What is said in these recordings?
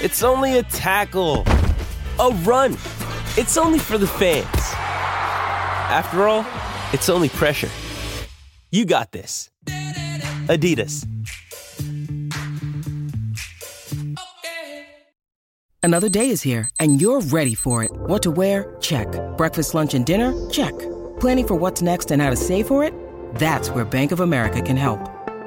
It's only a tackle, a run. It's only for the fans. After all, it's only pressure. You got this. Adidas. Another day is here, and you're ready for it. What to wear? Check. Breakfast, lunch, and dinner? Check. Planning for what's next and how to save for it? That's where Bank of America can help.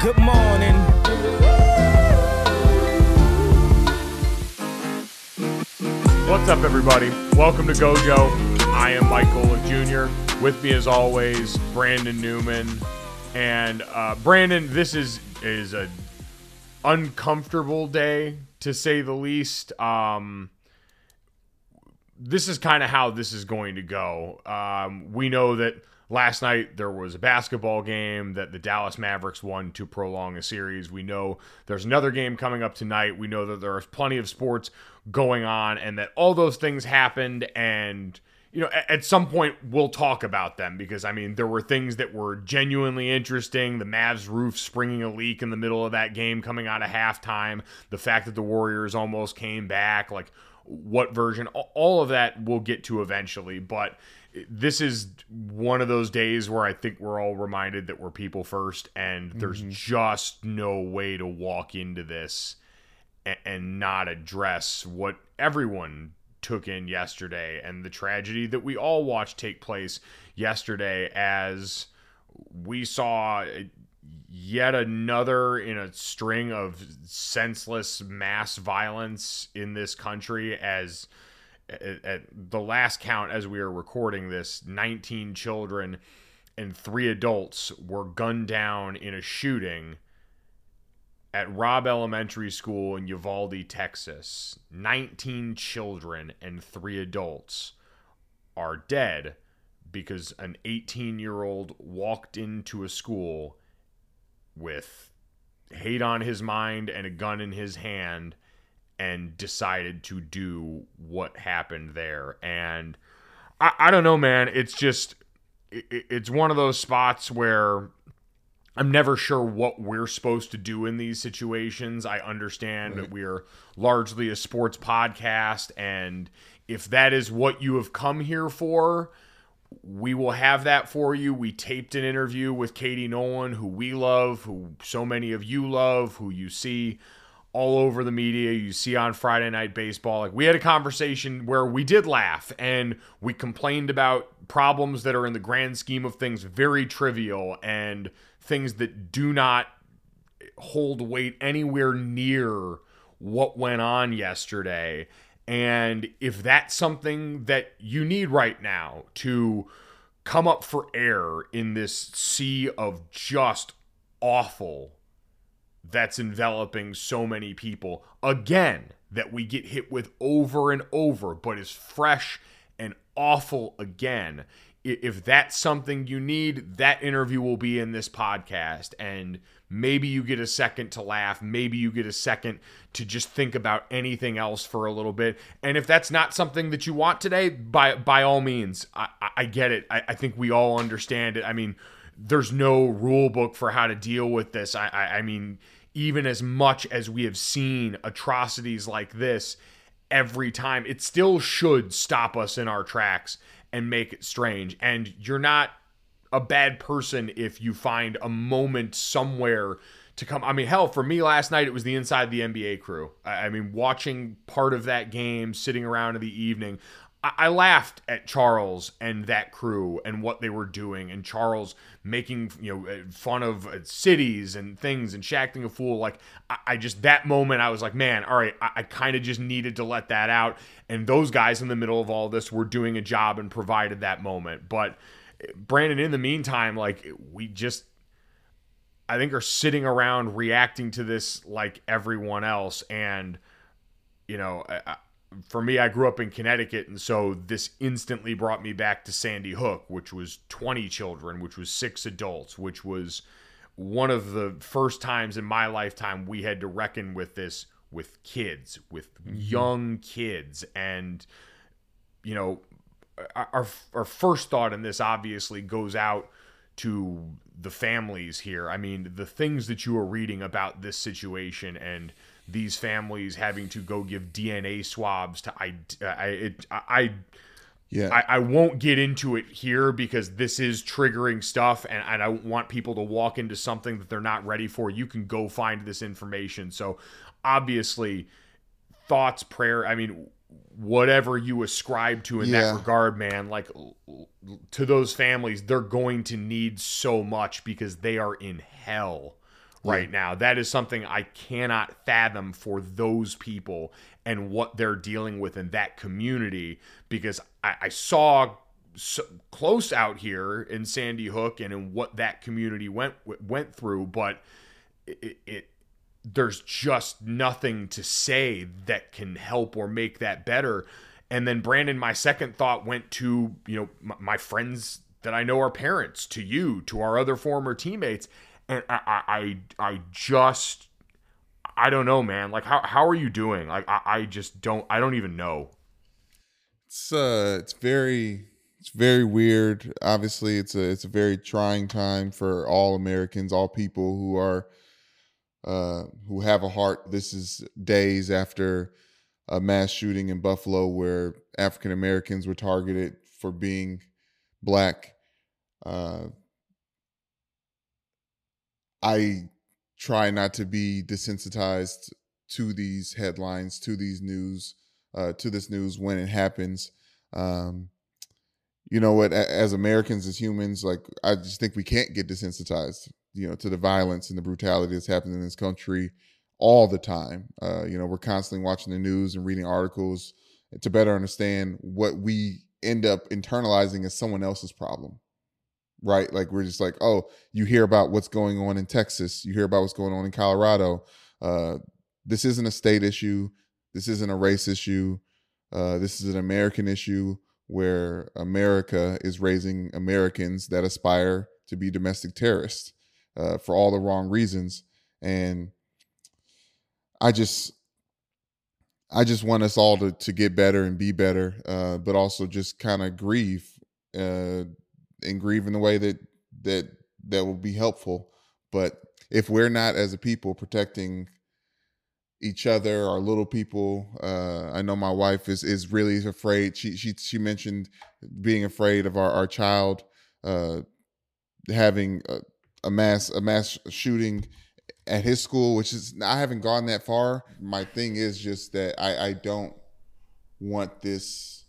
Good morning. What's up, everybody? Welcome to Gojo. I am Mike Jr. With me, as always, Brandon Newman. And uh, Brandon, this is is a uncomfortable day to say the least. Um, this is kind of how this is going to go. Um, we know that last night there was a basketball game that the Dallas Mavericks won to prolong a series. We know there's another game coming up tonight. We know that there's plenty of sports going on and that all those things happened and you know at some point we'll talk about them because I mean there were things that were genuinely interesting the Mavs roof springing a leak in the middle of that game coming out of halftime the fact that the Warriors almost came back like what version all of that we'll get to eventually but this is one of those days where I think we're all reminded that we're people first, and there's mm-hmm. just no way to walk into this and, and not address what everyone took in yesterday and the tragedy that we all watched take place yesterday as we saw uh, yet another in a string of senseless mass violence in this country as at, at the last count as we are recording this 19 children and three adults were gunned down in a shooting at Robb Elementary School in Uvalde, Texas. 19 children and three adults are dead because an 18 year old walked into a school with hate on his mind and a gun in his hand and decided to do what happened there. And I, I don't know, man. It's just, it, it's one of those spots where I'm never sure what we're supposed to do in these situations. I understand that we're largely a sports podcast, and if that is what you have come here for, we will have that for you. We taped an interview with Katie Nolan, who we love, who so many of you love, who you see all over the media. You see on Friday Night Baseball. Like we had a conversation where we did laugh and we complained about problems that are in the grand scheme of things very trivial and things that do not hold weight anywhere near what went on yesterday. And if that's something that you need right now to come up for air in this sea of just awful that's enveloping so many people again that we get hit with over and over, but is fresh and awful again. If that's something you need, that interview will be in this podcast. And maybe you get a second to laugh. Maybe you get a second to just think about anything else for a little bit. And if that's not something that you want today, by by all means, I, I get it. I, I think we all understand it. I mean, there's no rule book for how to deal with this. I, I, I mean, even as much as we have seen atrocities like this every time, it still should stop us in our tracks and make it strange. And you're not a bad person if you find a moment somewhere to come. I mean, hell, for me last night, it was the inside the NBA crew. I mean, watching part of that game, sitting around in the evening, I, laughed at Charles and that crew and what they were doing, and Charles making you know uh, fun of uh, cities and things and acting a fool. Like I, just that moment, I was like, man, all right, I, I kind of just needed to let that out. And those guys in the middle of all this were doing a job and provided that moment. But uh, Brandon, in the meantime, like we just I think are sitting around reacting to this like everyone else. And, you know, I, for me, I grew up in Connecticut. And so this instantly brought me back to Sandy Hook, which was 20 children, which was six adults, which was one of the first times in my lifetime we had to reckon with this with kids, with mm-hmm. young kids. And, you know, our, our first thought in this obviously goes out to the families here. I mean, the things that you are reading about this situation and these families having to go give DNA swabs to I uh, I it, I yeah. I, I won't get into it here because this is triggering stuff and, and I want people to walk into something that they're not ready for. You can go find this information. So obviously thoughts, prayer, I mean, whatever you ascribe to in yeah. that regard, man, like to those families, they're going to need so much because they are in hell right yeah. now. That is something I cannot fathom for those people and what they're dealing with in that community because I, I saw so close out here in Sandy Hook and in what that community went went through, but it, it there's just nothing to say that can help or make that better. And then Brandon, my second thought went to you know my, my friends that I know are parents, to you, to our other former teammates, and I I I just I don't know, man. Like how how are you doing? Like I, I just don't I don't even know. It's uh it's very it's very weird. Obviously, it's a it's a very trying time for all Americans, all people who are uh, who have a heart. This is days after a mass shooting in Buffalo where African Americans were targeted for being black. Uh, I try not to be desensitized to these headlines, to these news, uh, to this news when it happens. Um, you know what? As Americans, as humans, like I just think we can't get desensitized you know, to the violence and the brutality that's happening in this country all the time. Uh, you know, we're constantly watching the news and reading articles to better understand what we end up internalizing as someone else's problem. Right? Like we're just like, oh, you hear about what's going on in Texas, you hear about what's going on in Colorado. Uh, this isn't a state issue. This isn't a race issue. Uh, this is an American issue where America is raising Americans that aspire to be domestic terrorists uh, for all the wrong reasons. And I just, I just want us all to to get better and be better, uh, but also just kind of grieve uh, and grieve in the way that that that will be helpful. But if we're not as a people protecting each other, our little people, uh, I know my wife is is really afraid. She she she mentioned being afraid of our our child uh, having a mass a mass shooting at his school, which is I haven't gone that far. My thing is just that I, I don't want this.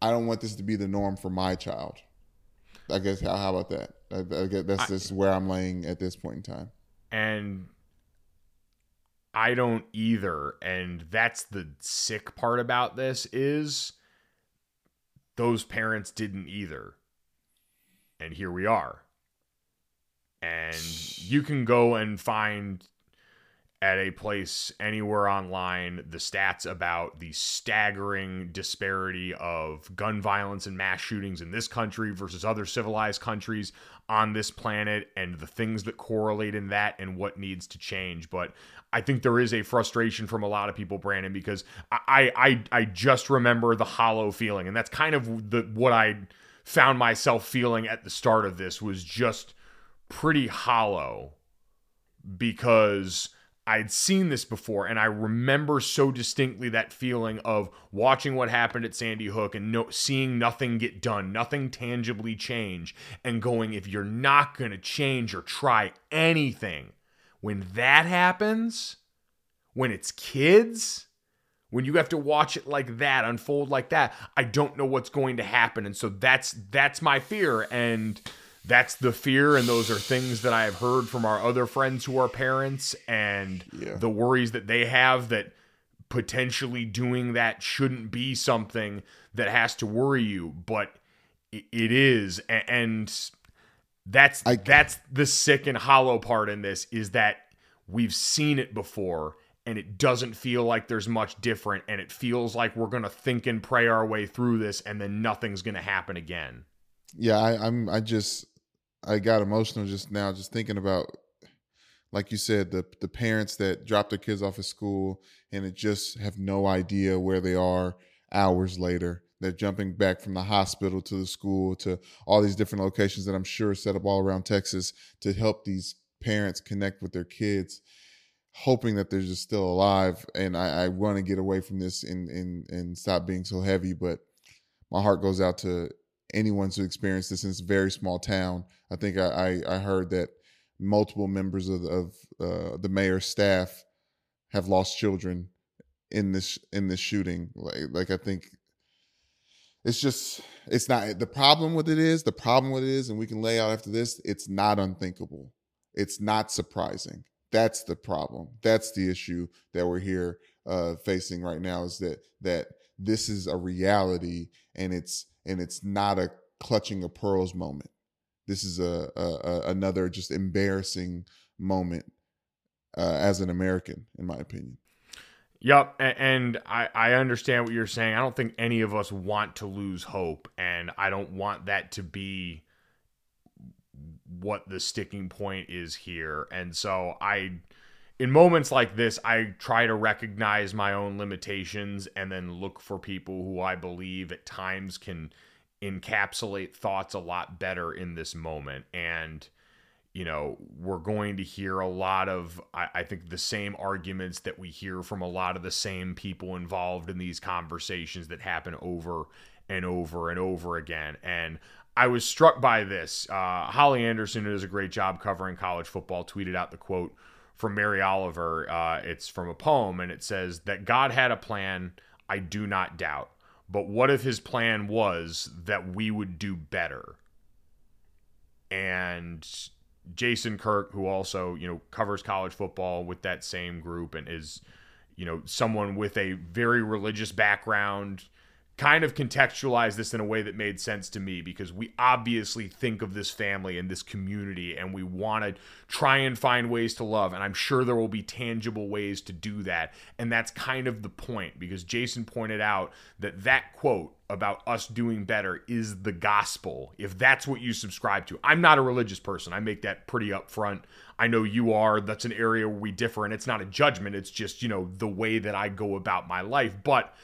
I don't want this to be the norm for my child. I guess how, how about that? I, I guess that's just where I'm laying at this point in time. And I don't either. And that's the sick part about this is those parents didn't either. And here we are and you can go and find at a place anywhere online the stats about the staggering disparity of gun violence and mass shootings in this country versus other civilized countries on this planet and the things that correlate in that and what needs to change. But i think there is a frustration from a lot of people brandon because i i i just remember the hollow feeling. And that's kind of the what i found myself feeling at the start of this was just pretty hollow because I'd seen this before and I remember so distinctly that feeling of watching what happened at Sandy Hook and no, seeing nothing get done, nothing tangibly change, and going, if you're not going to change or try anything, when that happens, when it's kids, when you have to watch it like that unfold like that, I don't know what's going to happen. And so that's that's my fear. And that's the fear and those are things that i have heard from our other friends who are parents and yeah. the worries that they have that potentially doing that shouldn't be something that has to worry you but it is and that's I, that's the sick and hollow part in this is that we've seen it before and it doesn't feel like there's much different and it feels like we're going to think and pray our way through this and then nothing's going to happen again yeah I, i'm i just I got emotional just now, just thinking about, like you said, the the parents that drop their kids off at school and it just have no idea where they are hours later. They're jumping back from the hospital to the school to all these different locations that I'm sure set up all around Texas to help these parents connect with their kids, hoping that they're just still alive. And I, I want to get away from this and and and stop being so heavy, but my heart goes out to anyone who experienced this in this very small town. I think I, I, I heard that multiple members of, of uh, the mayor's staff have lost children in this in this shooting. Like, like I think it's just it's not the problem with it is the problem with it is, and we can lay out after this. It's not unthinkable. It's not surprising. That's the problem. That's the issue that we're here uh, facing right now. Is that that this is a reality, and it's and it's not a clutching of pearls moment. This is a, a, a another just embarrassing moment uh, as an American, in my opinion. Yep, and I, I understand what you're saying. I don't think any of us want to lose hope, and I don't want that to be what the sticking point is here. And so I in moments like this, I try to recognize my own limitations and then look for people who I believe at times can encapsulate thoughts a lot better in this moment. And, you know, we're going to hear a lot of, I, I, think, the same arguments that we hear from a lot of the same people involved in these conversations that happen over and over and over again. And I was struck by this. Uh, Holly Anderson, who does a great job covering college football, tweeted out the quote from Mary Oliver. Uh, it's from a poem, and it says that God had a plan. I do not doubt. But what if his plan was that we would do better? And Jason Kirk, who also, you know, covers college football with that same group and is, you know, someone with a very religious background, kind of contextualize this in a way that made sense to me because we obviously think of this family and this community and we want to try and find ways to love and I'm sure there will be tangible ways to do that and that's kind of the point because Jason pointed out that that quote about us doing better is the gospel if that's what you subscribe to. I'm not a religious person. I make that pretty upfront. I know you are. That's an area where we differ and it's not a judgment. It's just, you know, the way that I go about my life. But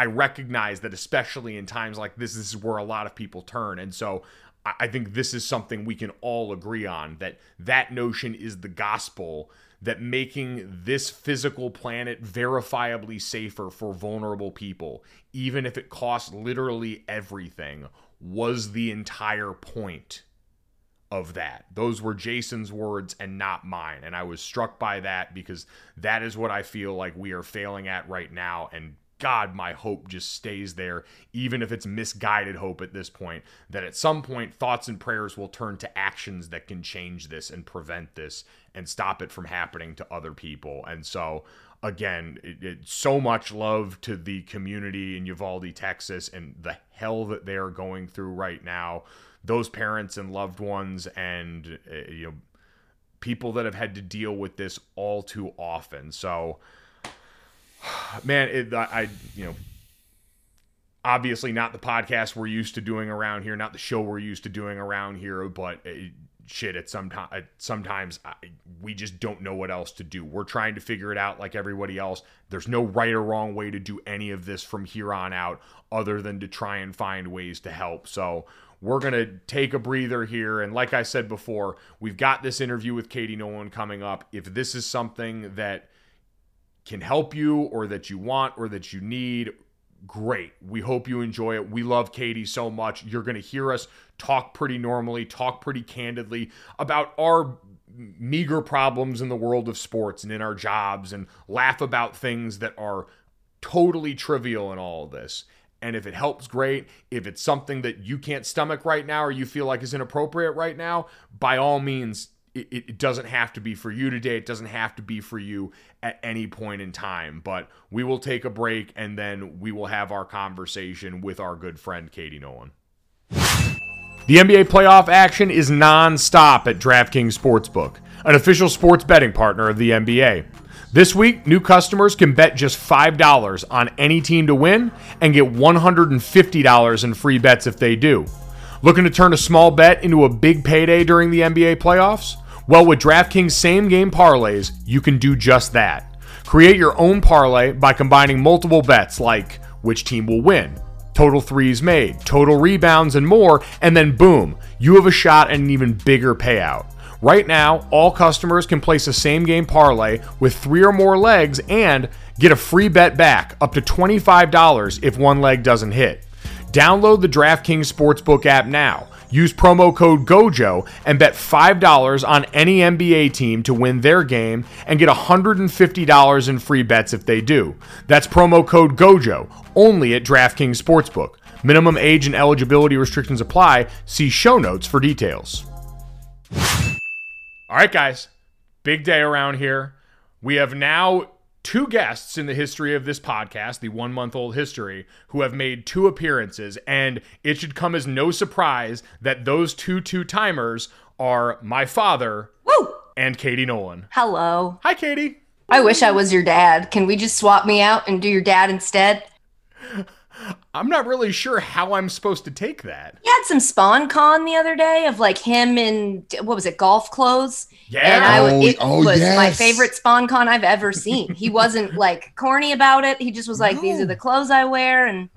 I recognize that especially in times like this, this is where a lot of people turn. And so I think this is something we can all agree on that that notion is the gospel that making this physical planet verifiably safer for vulnerable people, even if it costs literally everything, was the entire point of that. Those were Jason's words and not mine. And I was struck by that because that is what I feel like we are failing at right now. And God, my hope just stays there, even if it's misguided hope at this point, that at some point thoughts and prayers will turn to actions that can change this and prevent this and stop it from happening to other people. And so, again, it, it, so much love to the community in Uvalde, Texas, and the hell that they are going through right now. Those parents and loved ones, and uh, you know, people that have had to deal with this all too often. So, man, it, I, you know, obviously not the podcast we're used to doing around here, not the show we're used to doing around here, but it, shit, at some time, sometimes I, we just don't know what else to do. We're trying to figure it out like everybody else. There's no right or wrong way to do any of this from here on out, other than to try and find ways to help. So we're going to take a breather here. And like I said before, we've got this interview with Katie Nolan coming up. If this is something that can help you or that you want or that you need, great. We hope you enjoy it. We love Katie so much. You're going to hear us talk pretty normally, talk pretty candidly about our meager problems in the world of sports and in our jobs and laugh about things that are totally trivial in all of this. And if it helps, great. If it's something that you can't stomach right now or you feel like is inappropriate right now, by all means, it, it, doesn't have to be for you today. It doesn't have to be for you at any point in time. But we will take a break and then we will have our conversation with our good friend Katie Nolan. The NBA playoff action is non-stop at DraftKings Sportsbook, an official sports betting partner of the NBA. This week, new customers can bet just $5 on any team to win and get $150 in free bets if they do. Looking to turn a small bet into a big payday during the NBA playoffs? Well, with DraftKings same game parlays, you can do just that. Create your own parlay by combining multiple bets like which team will win, total threes made, total rebounds, and more, and then boom, you have a shot at an even bigger payout. Right now, all customers can place a same game parlay with three or more legs and get a free bet back up to $25 if one leg doesn't hit. Download the DraftKings Sportsbook app now. Use promo code GOJO and bet $5 on any NBA team to win their game and get $150 in free bets if they do. That's promo code GOJO only at DraftKings Sportsbook. Minimum age and eligibility restrictions apply. See show notes for details. All right, guys, big day around here. We have now two guests in the history of this podcast, the one month old history, who have made two appearances. And it should come as no surprise that those two two timers are my father Woo! and Katie Nolan. Hello. Hi, Katie. I wish I was your dad. Can we just swap me out and do your dad instead? I'm not really sure how I'm supposed to take that. He had some spon con the other day of like him in what was it, golf clothes? Yeah. And I, Oh, it oh, was my favorite spon con I've ever seen. He wasn't like corny about it. He just was like, "These are the clothes I wear," and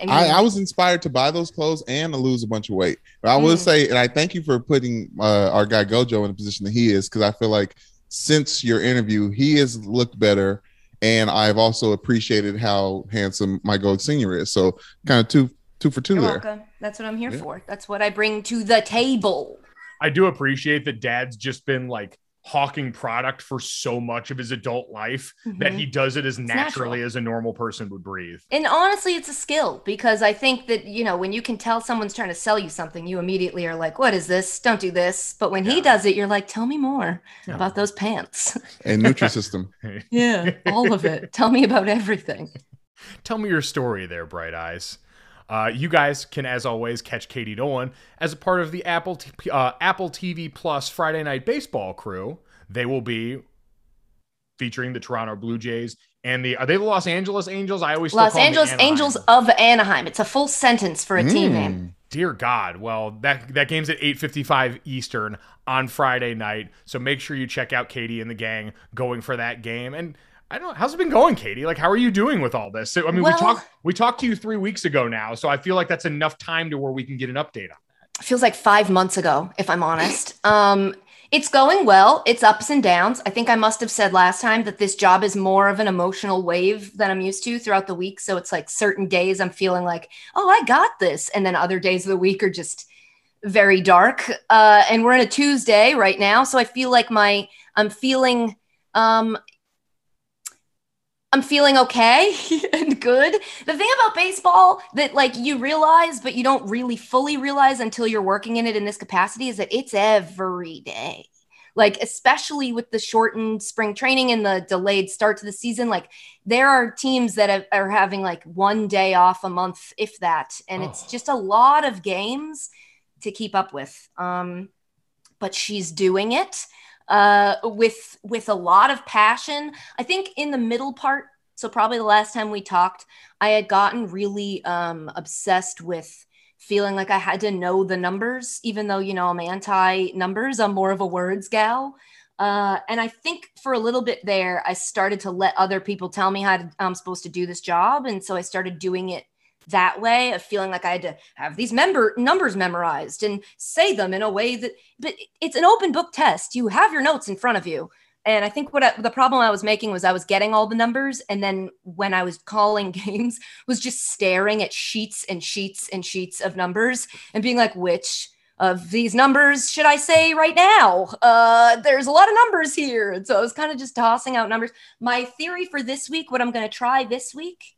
I mean, I, I was inspired to buy those clothes and to lose a bunch of weight. But I will Mm. say, and I thank you for putting uh, our guy Gojo in the position that he is, because I feel like since your interview, he has looked better, and I've also appreciated how handsome my Golic senior is. So kind of two two for 2 you're there. welcome. That's what I'm here Yeah. for. That's what I bring to the table. I do appreciate that dad's just been like hawking product for so much of his adult life that Mhm. he does it as naturally natural. as a normal person would breathe. And honestly, it's a skill because I think that, you know, when you can tell someone's trying to sell you something, you immediately are like, what is this? Don't do this. But when he does it, you're like, tell me more Yeah. about those pants. And Nutrisystem. yeah, all of it. Tell me about everything. Tell me your story there, Bright Eyes. Uh, you guys can, as always, catch Katie Nolan as a part of the Apple T- uh, Apple TV Plus Friday Night Baseball crew. They will be featuring the Toronto Blue Jays and the are they the Los Angeles Angels? I always Los call them the Angeles Angels of Anaheim. It's a full sentence for a team name. Mm. Dear God. Well, that that game's at 8:55 Eastern on Friday night. So make sure you check out Katie and the gang going for that game. And I don't know, how's it been going, Katie? Like how are you doing with all this? So, I mean, Well- we talked we talked to you 3 weeks ago now, so I feel like that's enough time to where we can get an update on. That. Feels like five months ago, if I'm honest. Um, it's going well. It's ups and downs. I think I must have said last time that this job is more of an emotional wave than I'm used to throughout the week. So it's like certain days I'm feeling like, oh, I got this. And then other days of the week are just very dark. Uh, and we're in a Tuesday right now. So I feel like my, I'm feeling, um, I'm feeling okay and good. The thing about baseball that like you realize, but you don't really fully realize until you're working in it in this capacity is that it's every day. Like, especially with the shortened spring training and the delayed start to the season, like there are teams that have, are having like one day off a month, if that. And it's Oh. just a lot of games to keep up with. Um, but she's doing it uh, with with a lot of passion. I think in the middle part, so probably the last time we talked, I had gotten really um, obsessed with feeling like I had to know the numbers, even though you know I'm anti numbers. I'm more of a words gal. Uh, and I think for a little bit there, I started to let other people tell me how to, I'm supposed to do this job, and so I started doing it that way of feeling like I had to have these member numbers memorized and say them in a way that but it's an open book test. You have your notes in front of you. And I think what I, the problem I was making was I was getting all the numbers, and then when I was calling games, was just staring at sheets and sheets and sheets of numbers and being like, which of these numbers should I say right now? Uh, there's a lot of numbers here, and so I was kind of just tossing out numbers. My theory for this week, what I'm going to try this week,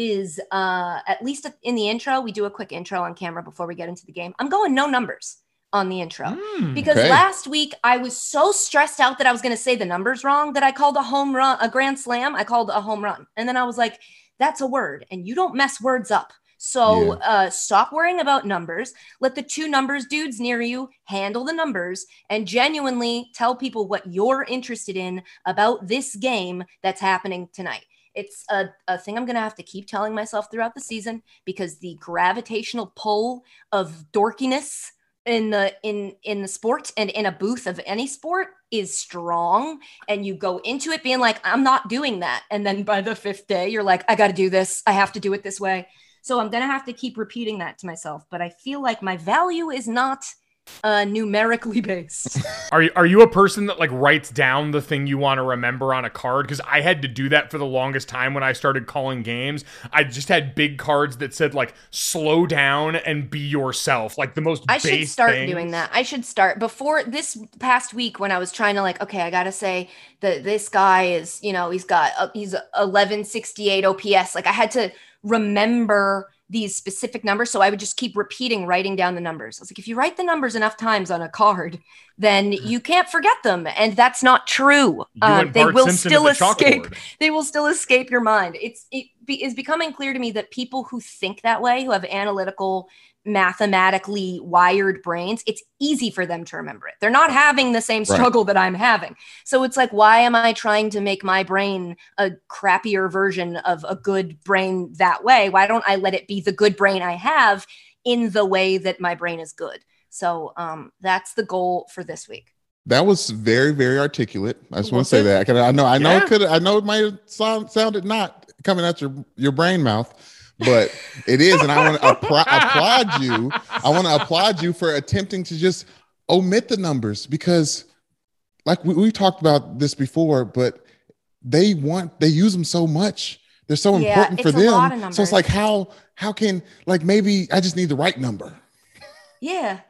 is uh, at least in the intro, we do a quick intro on camera before we get into the game. I'm going no numbers on the intro Mm, because okay. last week I was so stressed out that I was going to say the numbers wrong that I called a home run, a grand slam. I called a home run. And then I was like, that's a word and you don't mess words up. So uh, stop worrying about numbers. Let the two numbers dudes near you handle the numbers and genuinely tell people what you're interested in about this game that's happening tonight. It's a, a thing I'm going to have to keep telling myself throughout the season because the gravitational pull of dorkiness in the in in the sport and in a booth of any sport is strong. And you go into it being like I'm not doing that. And then by the fifth day you're like I got to do this. I have to do it this way. So I'm going to have to keep repeating that to myself. But I feel like my value is not uh numerically based Are you, are you a person that like writes down the thing you want to remember on a card? Because I had to do that for the longest time when I started calling games. I just had big cards that said like "slow down and be yourself," like the most. I should start things. doing that. I should start before this past week when I was trying to like, okay, I gotta say that this guy is, you know, he's got uh, he's 1168 OPS. Like I had to remember these specific numbers, so I would just keep repeating writing down the numbers. I was like, if you write the numbers enough times on a card, then you can't forget them, and that's not true. Uh, they will Simpson still the escape chalkboard. they will still escape your mind. It's it be, is becoming clear to me that people who think that way, who have analytical, mathematically wired brains, it's easy for them to remember it. They're not having the same Right. struggle that I'm having. So it's like, why am I trying to make my brain a crappier version of a good brain that way? Why don't I let it be the good brain I have in the way that my brain is good? So um, that's the goal for this week. That was very, very articulate. I just want to say that. I know, I know Yeah. it could, I know it might have sound, sounded not coming out your your brain mouth, but it is, and I want to appra- applaud you. I want to applaud you for attempting to just omit the numbers because, like we, we talked about this before, but they want they use them so much. They're so Yeah, important for it's a lot them. So it's like how how can like maybe I just need the right number. Yeah.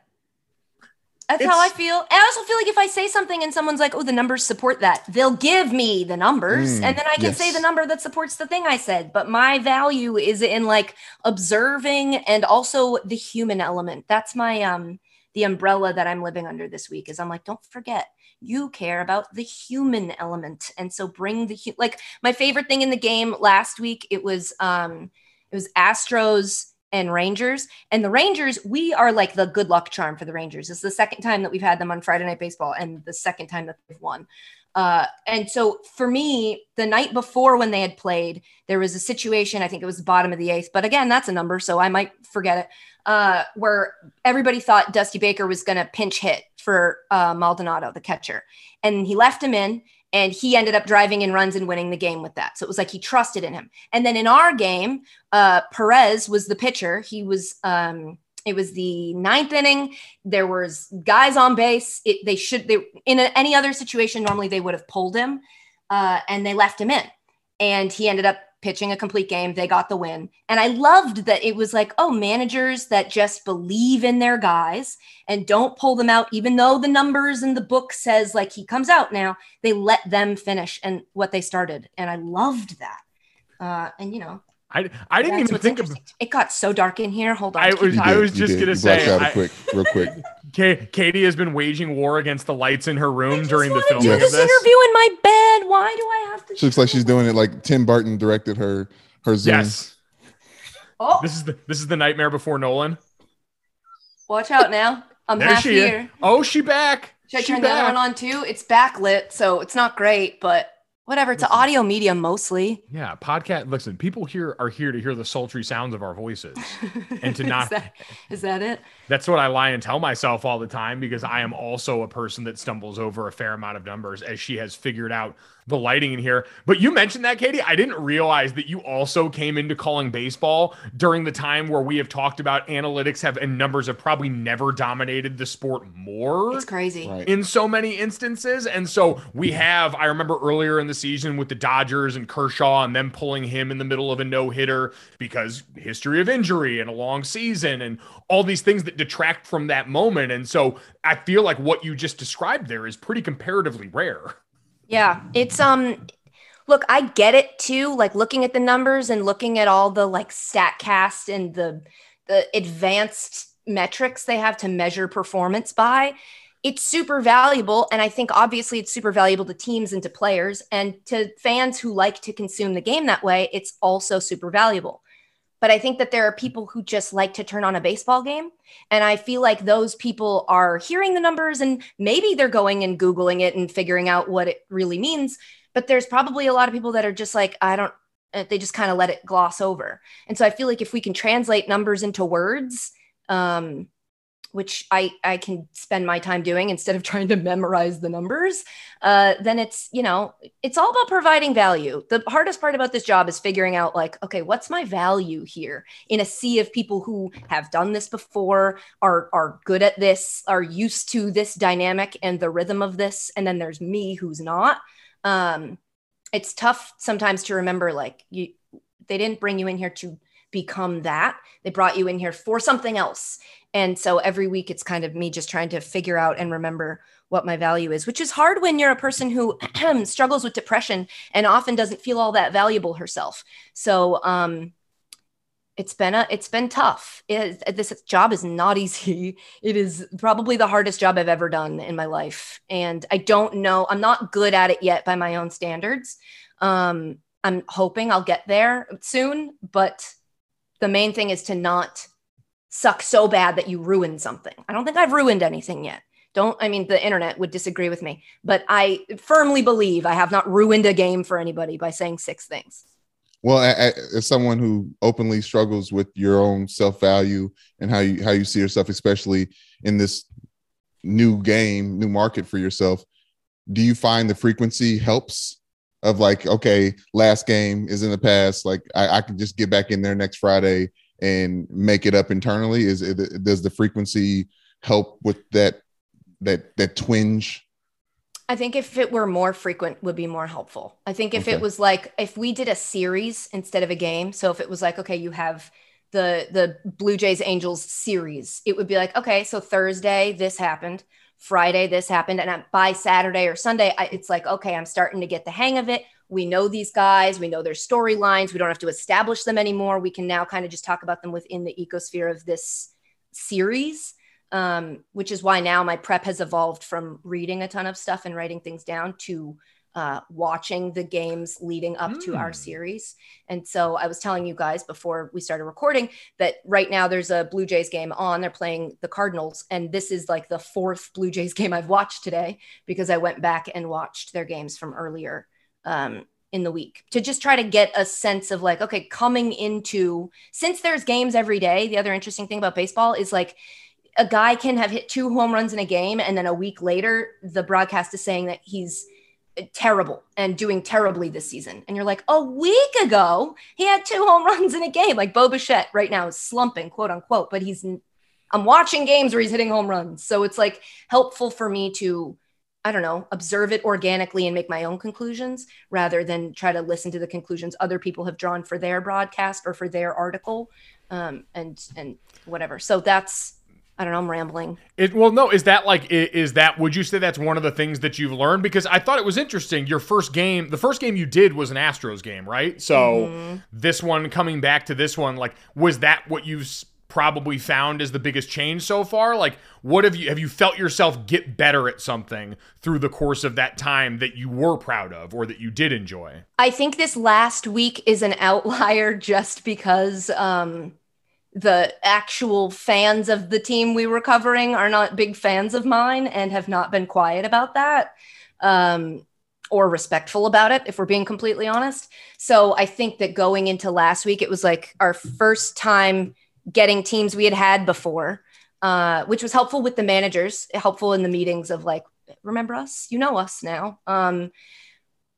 That's how I feel. And I also feel like if I say something and someone's like, oh, the numbers support that, they'll give me the numbers. Mm, and then I can say the number that supports the thing I said. But my value is in like observing and also the human element. That's my um the umbrella that I'm living under this week is I'm like, don't forget, you care about the human element. And so bring the hu- like my favorite thing in the game last week, it was um it was Astros and Rangers. And the Rangers, we are like the good luck charm for the Rangers. It's the second time that we've had them on Friday Night Baseball and the second time that they've won. Uh, and so for me, the night before when they had played, there was a situation, I think it was the bottom of the eighth, but again, that's a number, so I might forget it, uh, where everybody thought Dusty Baker was going to pinch hit for uh, Maldonado, the catcher. And he left him in, and he ended up driving in runs and winning the game with that. So it was like he trusted in him. And then in our game, uh, Perez was the pitcher. He was, um, it was the ninth inning. There was guys on base. It, they should, they in a, any other situation, normally they would have pulled him, uh, and they left him in. And he ended up pitching a complete game. They got the win. And I loved that it was like, oh, managers that just believe in their guys and don't pull them out, even though the numbers in the book says like he comes out now, they let them finish and what they started. And I loved that. Uh, and you know, I, I didn't that's even think of. It got so dark in here. Hold on. I was- You. I was just did. gonna You say, out I- quick, real quick. Ka- Katie has been waging war against the lights in her room I just during the wanna filming do of this this. interview in my bed. Why do I have to? She looks like she's doing it like Tim Burton directed her her Zoom. Yes, Oh, this is the this is the nightmare before Nolan. watch out now. I'm There half she here. is. Oh, she back. Should I she turn the other one on too? It's backlit, so it's not great, but Whatever. It's an audio medium mostly. Yeah, podcast. Listen, people here are here to hear the sultry sounds of our voices, and to not. is, that, is that it? That's what I lie and tell myself all the time because I am also a person that stumbles over a fair amount of numbers, as she has figured out the lighting in here. But you mentioned that, Katie. I didn't realize that you also came into calling baseball during the time where we have talked about analytics have and numbers have probably never dominated the sport more. It's crazy. Right. In so many instances. And so we have, I remember earlier in the season with the Dodgers and Kershaw and them pulling him in the middle of a no hitter because history of injury and a long season and all these things that detract from that moment. And so I feel like what you just described there is pretty comparatively rare. Yeah, it's um look, I get it too, like looking at the numbers and looking at all the like statcast and the the advanced metrics they have to measure performance by. It's super valuable and I think obviously it's super valuable to teams and to players and to fans who like to consume the game that way, it's also super valuable. But I think that there are people who just like to turn on a baseball game. And I feel like those people are hearing the numbers and maybe they're going and Googling it and figuring out what it really means. But there's probably a lot of people that are just like, I don't, they just kind of let it gloss over. And so I feel like if we can translate numbers into words, um, which I, I can spend my time doing instead of trying to memorize the numbers, uh, then it's, you know, it's all about providing value. The hardest part about this job is figuring out, like, okay, what's my value here in a sea of people who have done this before, are, are good at this, are used to this dynamic and the rhythm of this. And then there's me who's not. Um, it's tough sometimes to remember, like, you, they didn't bring you in here to become that. They brought you in here for something else. And so every week it's kind of me just trying to figure out and remember what my value is, which is hard when you're a person who struggles with depression and often doesn't feel all that valuable herself. So um, it's been a it's been tough. It, this job is not easy. It is probably the hardest job I've ever done in my life, and I don't know. I'm not good at it yet by my own standards. Um, I'm hoping I'll get there soon, but the main thing is to not suck so bad that you ruin something. I don't think I've ruined anything yet. Don't, I mean, the internet would disagree with me, but I firmly believe I have not ruined a game for anybody by saying six things. Well, as someone who openly struggles with your own self value and how you how you see yourself, especially in this new game, new market for yourself, do you find the frequency helps? Of like, okay, last game is in the past. Like, I, I can just get back in there next Friday and make it up internally. Is it does the frequency help with that that that twinge? I think if it were more frequent would be more helpful. I think if Okay. it was like if we did a series instead of a game, so if it was like okay, you have the the Blue Jays Angels series, it would be like okay, so Thursday this happened, Friday this happened, and I- by Saturday or Sunday, I, it's like okay, I'm starting to get the hang of it. We know these guys, we know their storylines. We don't have to establish them anymore. We can now kind of just talk about them within the ecosphere of this series um, which is why now my prep has evolved from reading a ton of stuff and writing things down to uh, watching the games leading up to our Hmm. series. And so I was telling you guys before we started recording that right now there's a Blue Jays game on. They're playing the Cardinals. And this is like the fourth Blue Jays game I've watched today because I went back and watched their games from earlier um, in the week to just try to get a sense of like, okay, coming into, since there's games every day, the other interesting thing about baseball is like, a guy can have hit two home runs in a game and then a week later the broadcast is saying that he's terrible and doing terribly this season. And you're like a week ago he had two home runs in a game. Like Bo Bichette right now is slumping quote unquote but he's I'm watching games where he's hitting home runs. So it's like helpful for me to I don't know observe it organically and make my own conclusions rather than try to listen to the conclusions other people have drawn for their broadcast or for their article um, and and whatever. So that's I don't know. I'm rambling. It well, no, is that like is that? Would you say that's one of the things that you've learned? Because I thought it was interesting. Your first game, the first game you did was an Astros game, right? So this one coming back to this one, like, was that what you've probably found is the biggest change so far? Like, what have you have you felt yourself get better at something through the course of that time that you were proud of or that you did enjoy? I think this last week is an outlier just because um, the actual fans of the team we were covering are not big fans of mine and have not been quiet about that. Um, or respectful about it, if we're being completely honest. So I think that going into last week, it was like our first time getting teams we had had before, uh, which was helpful with the managers, helpful in the meetings of like, remember us, you know us now. Um,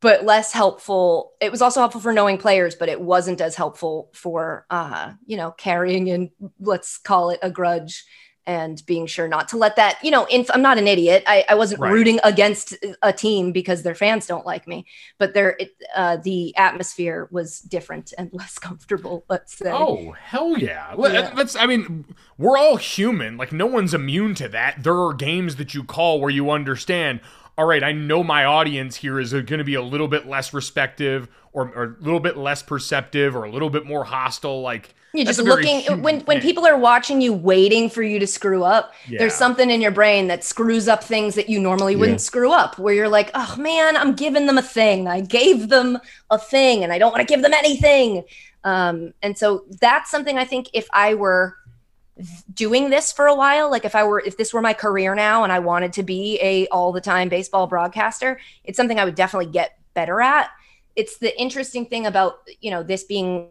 but less helpful. It was also helpful for knowing players, but it wasn't as helpful for, uh, you know, carrying in, let's call it a grudge and being sure not to let that, you know, inf- I'm not an idiot. I, I wasn't right. rooting against a team because their fans don't like me, but there, uh, the atmosphere was different and less comfortable. Let's say. Oh hell yeah! yeah. That's. I mean, we're all human. Like no one's immune to that. There are games that you call where you understand all right, I know my audience here is going to be a little bit less respective or, or, a little bit less perceptive or a little bit more hostile. Like you're just looking when when people are watching you, waiting for you to screw up. Yeah. There's something in your brain that screws up things that you normally wouldn't yeah. screw up. Where you're like, oh man, I'm giving them a thing. I gave them a thing, and I don't want to give them anything. Um, and so that's something I think if I were doing this for a while. Like if i were if this were my career now and i wanted to be a all the time baseball broadcaster it's something i would definitely get better at. It's the interesting thing about you know this being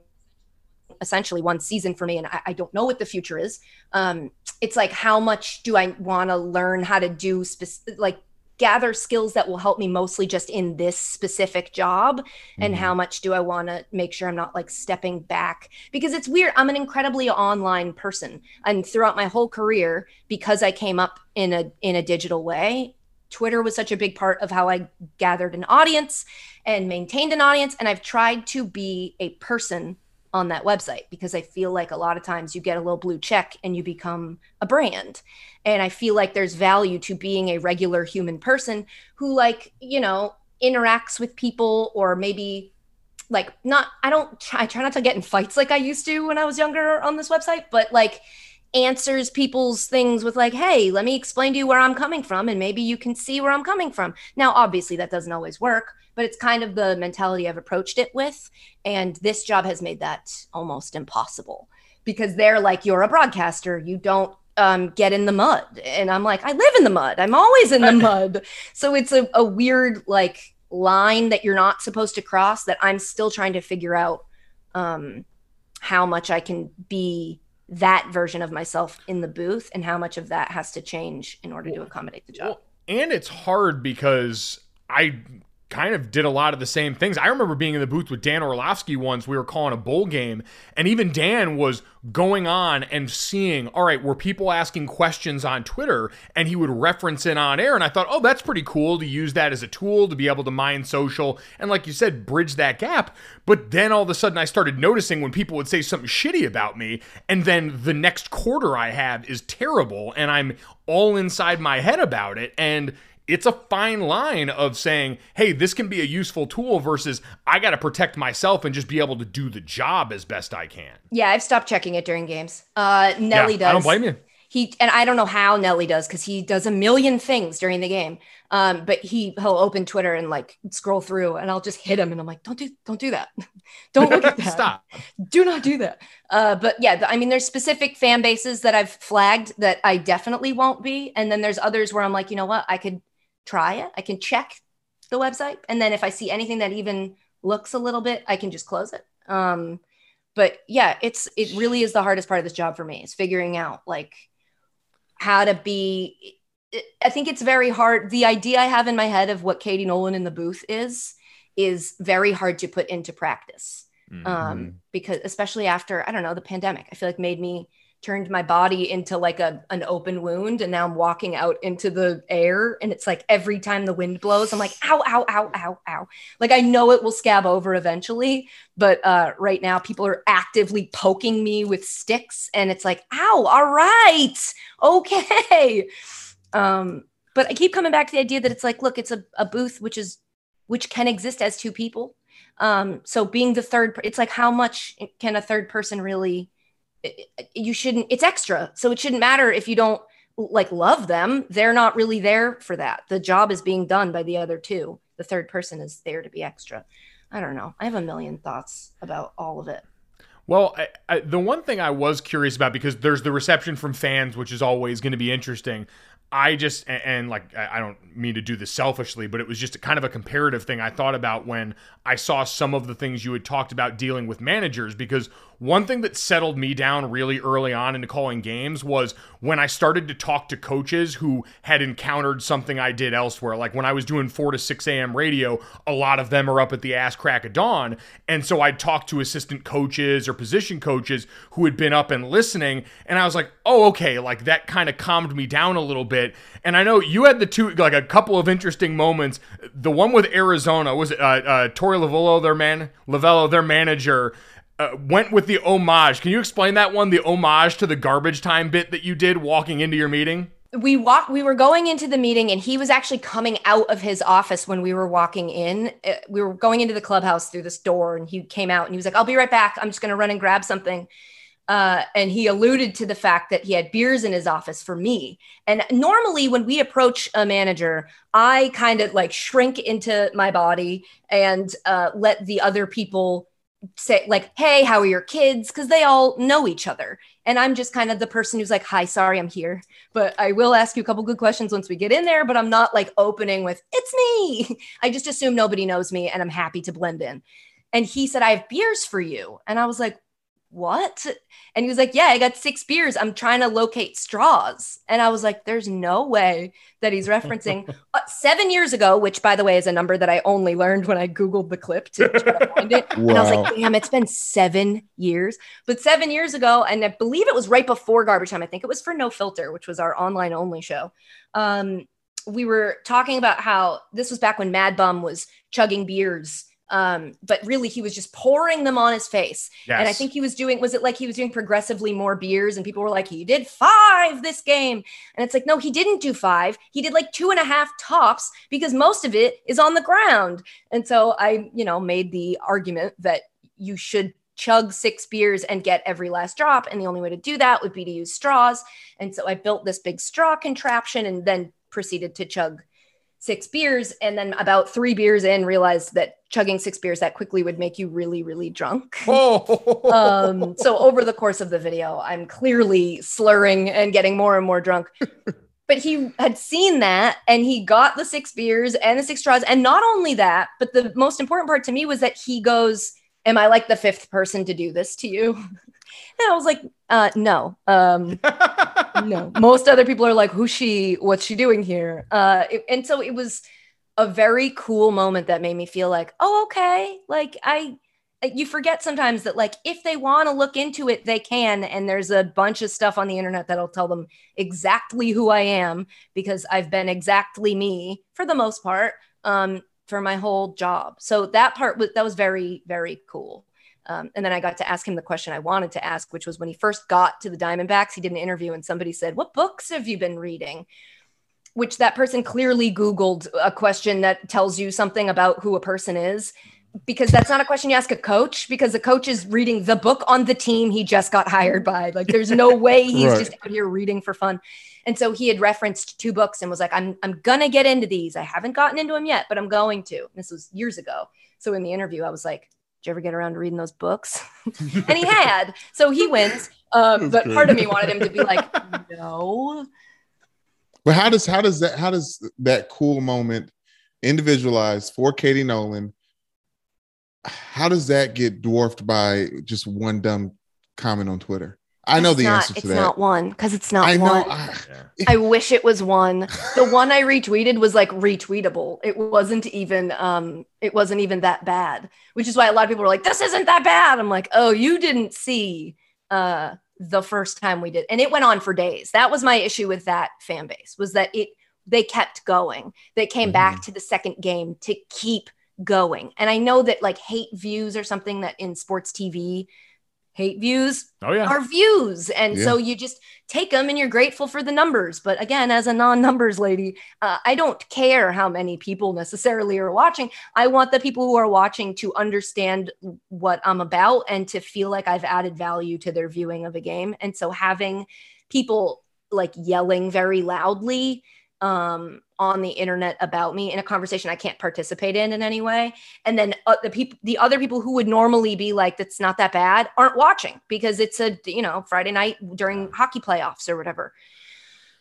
essentially one season for me and i, I don't know what the future is. Um it's like how much do i want to learn how to do specific like gather skills that will help me mostly just in this specific job and mm-hmm. how much do i want to make sure i'm not like stepping back because it's weird i'm an incredibly online person and throughout my whole career because i came up in a in a digital way twitter was such a big part of how i gathered an audience and maintained an audience and i've tried to be a person on that website because I feel like a lot of times you get a little blue check and you become a brand. And I feel like there's value to being a regular human person who, like, you know, interacts with people or maybe like not, I don't, I try not to get in fights like I used to when I was younger on this website, but like, answers people's things with like hey let me explain to you where i'm coming from and maybe you can see where i'm coming from now obviously that doesn't always work but it's kind of the mentality i've approached it with. And this job has made that almost impossible because they're like you're a broadcaster. You don't um, get in the mud. And i'm like i live in the mud. I'm always in the mud. So it's a, a weird like line that you're not supposed to cross that i'm still trying to figure out um, how much i can be that version of myself in the booth and how much of that has to change in order to accommodate the job. Well, and it's hard because I kind of did a lot of the same things. I remember being in the booth with Dan Orlovsky once. We were calling a bowl game, and even Dan was going on and seeing, all right, were people asking questions on Twitter, and he would reference it on air. And I thought, oh, that's pretty cool to use that as a tool to be able to mine social and, like you said, bridge that gap. But then all of a sudden, I started noticing when people would say something shitty about me, and then the next quarter I have is terrible, and I'm all inside my head about it. And it's a fine line of saying, hey, this can be a useful tool versus I got to protect myself and just be able to do the job as best I can. Yeah, I've stopped checking it during games. Uh, Nelly yeah, does. I don't blame you. He and I don't know how Nelly does because he does a million things during the game. Um, but he he'll open Twitter and like scroll through, and I'll just hit him, and I'm like, don't do don't do that, don't look at that, stop, do not do that. Uh, but yeah, I mean, there's specific fan bases that I've flagged that I definitely won't be, and then there's others where I'm like, you know what, I could try it. I can check the website. And then if I see anything that even looks a little bit, I can just close it. Um, but yeah, it's it really is the hardest part of this job for me is figuring out like how to be I think it's very hard. The idea I have in my head of what Katie Nolan in the booth is is very hard to put into practice. Mm-hmm. Um, because especially after I don't know the pandemic, I feel like made me turned my body into like a an open wound and now I'm walking out into the air and it's like every time the wind blows I'm like ow ow ow ow ow. Like I know it will scab over eventually but uh, right now people are actively poking me with sticks and it's like ow all right okay. Um but I keep coming back to the idea that it's like look it's a, a booth which is which can exist as two people. Um so being the third it's like how much can a third person really you shouldn't it's extra. So it shouldn't matter if you don't like love them. They're not really there for that. The job is being done by the other two. The third person is there to be extra. I don't know. I have a million thoughts about all of it. Well, I, I, the one thing I was curious about because there's the reception from fans, which is always going to be interesting. I just and, and like I don't mean to do this selfishly, but it was just kind of a comparative thing I thought about when I saw some of the things you had talked about dealing with managers because one thing that settled me down really early on into calling games was when I started to talk to coaches who had encountered something I did elsewhere. Like when I was doing 4 to 6 a.m. radio, a lot of them are up at the ass crack of dawn. And so I'd talk to assistant coaches or position coaches who had been up and listening. And I was like, oh, okay, like that kind of calmed me down a little bit. And I know you had the two, like a couple of interesting moments. The one with Arizona was it uh, uh, Torey Lovullo, their man, Lovullo, their manager uh, went with the homage. Can you explain that one? The homage to the garbage time bit that you did walking into your meeting? we walked we were going into the meeting and he was actually coming out of his office when we were walking in Uh, we were going into the clubhouse through this door and he came out and he was like i'll be right back i'm just going to run and grab something uh, and he alluded to the fact that he had beers in his office for me and normally when we approach a manager i kind of like shrink into my body and uh, let the other people say like hey how are your kids? Because they all know each other. And i'm just kind of the person who's like hi sorry i'm here. But i will ask you a couple good questions once we get in there but i'm not like opening with it's me. I just assume nobody knows me and i'm happy to blend in. And he said i have beers for you. And i was like what? And he was like yeah i got six beers. I'm trying to locate straws. And i was like there's no way that he's referencing uh, seven years ago which by the way is a number that i only learned when i googled the clip to try to find it. And i was like damn it's been seven years. But seven years ago and i believe it was right before garbage time. I think it was for no filter which was our online only show. Um, we were talking about how this was back when MadBum was chugging beers um, but really he was just pouring them on his face Yes. and I think he was doing, was it like he was doing progressively more beers? And people were like, he did five this game. And it's like, no, he didn't do five. He did like two and a half tops because most of it is on the ground. And so I, you know, made the argument that you should chug six beers and get every last drop. And the only way to do that would be to use straws. And so I built this big straw contraption and then proceeded to chug six beers. And then about three beers in, realized that chugging six beers that quickly would make you really, really drunk Oh, um, so over the course of the video, I'm clearly slurring and getting more and more drunk. But he had seen that and he got the six beers and the six straws. And not only that, but the most important part to me was that he goes, Am I like the fifth person to do this to you? And I was like, uh, no. Um, no. Most other people are like, who's she? What's she doing here? Uh, it- and so it was a very cool moment that made me feel like, oh, okay. Like I, you forget sometimes that like if they want to look into it, they can. And there's a bunch of stuff on the internet that'll tell them exactly who I am because I've been exactly me for the most part um, for my whole job. So that part was that was very very cool. Um, and then I got to ask him the question I wanted to ask, which was when he first got to the Diamondbacks, he did an interview and somebody said, What books have you been reading? Which that person clearly Googled a question that tells you something about who a person is. Because that's not a question you ask a coach, because the coach is reading the book on the team he just got hired by. Like, there's no way he's Right. just out here reading for fun. And so he had referenced two books and was like, I'm, I'm gonna get into these. I haven't gotten into them yet, but I'm going to. This was years ago. So in the interview, I was like, Did you ever get around to reading those books? and he had. So he wins. Um, but part of me wanted him to be like, no. But how does how does that how does that cool moment individualized for Katie Nolan? How does that get dwarfed by just one dumb comment on Twitter? I know the not- answer to It's that. not one because it's not I know. one. I, I wish it was one. The one I retweeted was like retweetable. It wasn't even um it wasn't even that bad. Which is why a lot of people were like, this isn't that bad. I'm like, oh, you didn't see uh the first time we did. And it went on for days. That was my issue with that fan base, was that it they kept going. They came back to the second game to keep going. And I know that like hate views or something that in sports TV, hate views oh yeah. are views. And so you just take them and you're grateful for the numbers. But again, as a non numbers lady, uh, I don't care how many people necessarily are watching. I want the people who are watching to understand what I'm about and to feel like I've added value to their viewing of a game. And so having people like yelling very loudly um, on the internet about me in a conversation I can't participate in in any way. And then uh, the people the other people who would normally be like that's not that bad aren't watching because it's a you know friday night during hockey playoffs or whatever.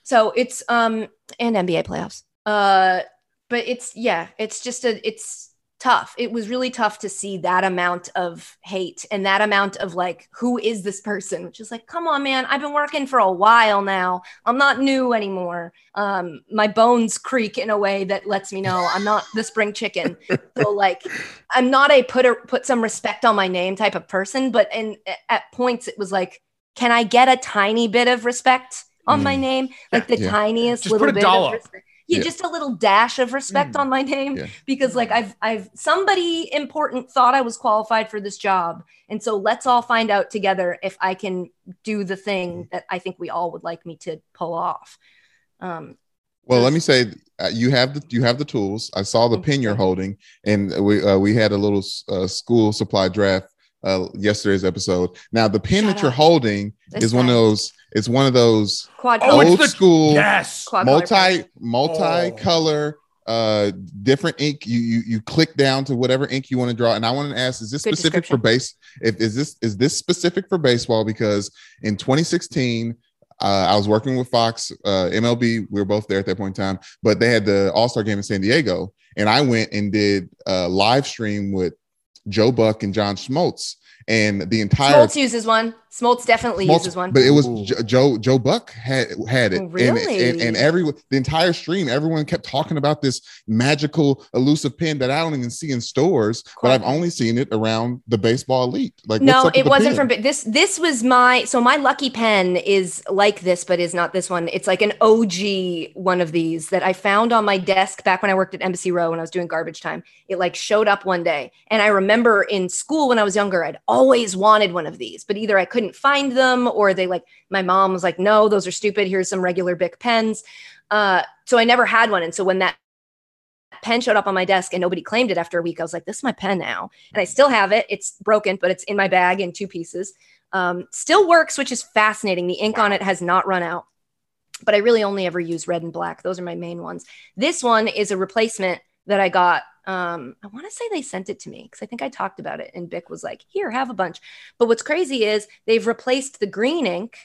So it's um and NBA playoffs. Uh, but it's yeah, it's just a it's tough. It was really tough to see that amount of hate and that amount of like, who is this person? Which is like, come on, man. I've been working for a while now. I'm not new anymore. Um, my bones creak in a way that lets me know I'm not the spring chicken. so like, I'm not a put a, put some respect on my name type of person. But in at points, it was like, can I get a tiny bit of respect on mm. my name? Like the yeah. tiniest Just little bit of respect yeah, yeah, just a little dash of respect mm. on my name yeah. because like I've I've somebody important thought I was qualified for this job. And so let's all find out together if I can do the thing that I think we all would like me to pull off. Um, well, let me say uh, you have the you have the tools. I saw the pin you're holding, and we uh, we had a little uh, school supply draft uh, yesterday's episode. Now the pen Shut that you're holding this is one of those. It's one of those Quad old the, school, yes, multi multi color, oh. uh, different ink. You, you you click down to whatever ink you want to draw. And I want to ask: Is this Good specific for base? If is this is this specific for baseball? Because in 2016. Uh, I was working with Fox uh, MLB. We were both there at that point in time, but they had the All Star game in San Diego, and I went and did a live stream with Joe Buck and John Smoltz and the entire Smoltz uses one. Smoltz definitely Smoltz, uses one. But it was Joe Joe Buck had had it. Really? And, and, and every the entire stream, everyone kept talking about this magical elusive pen that I don't even see in stores, Quite. but I've only seen it around the baseball elite. Like no, it wasn't pen? from this. This was my so my lucky pen is like this, but is not this one. It's like an OG one of these that I found on my desk back when I worked at Embassy Row when I was doing garbage time. It like showed up one day, and I remember in school when I was younger, I'd always wanted one of these, but either I couldn't couldn't find them or they like my mom was like no those are stupid. Here's some regular bic pens. Uh, so i never had one. And so when that pen showed up on my desk and nobody claimed it after a week i was like this is my pen now. And i still have it. It's broken but it's in my bag in two pieces. Um, still works which is fascinating. The ink on it has not run out. But i really only ever use red and black. Those are my main ones. This one is a replacement that i got um, I want to say they sent it to me because I think I talked about it, and Bic was like, "Here, have a bunch." But what's crazy is they've replaced the green ink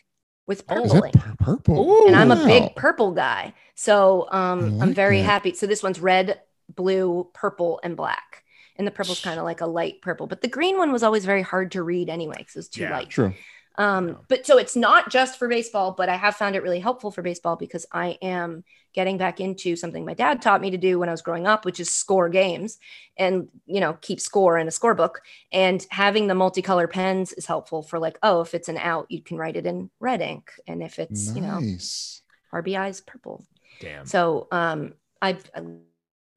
with oh, purple ink. Purple, Ooh, and I'm a big purple guy, so um, like I'm very that. happy. So this one's red, blue, purple, and black. And the purple's kind of like a light purple, but the green one was always very hard to read anyway because it was too yeah, light. True. Um, but so it's not just for baseball, but I have found it really helpful for baseball because I am getting back into something my dad taught me to do when I was growing up, which is score games and, you know, keep score in a scorebook. And having the multicolor pens is helpful for like, oh, if it's an out, you can write it in red ink. And if it's, nice. you know, RBI's purple. Damn. So um, I've, I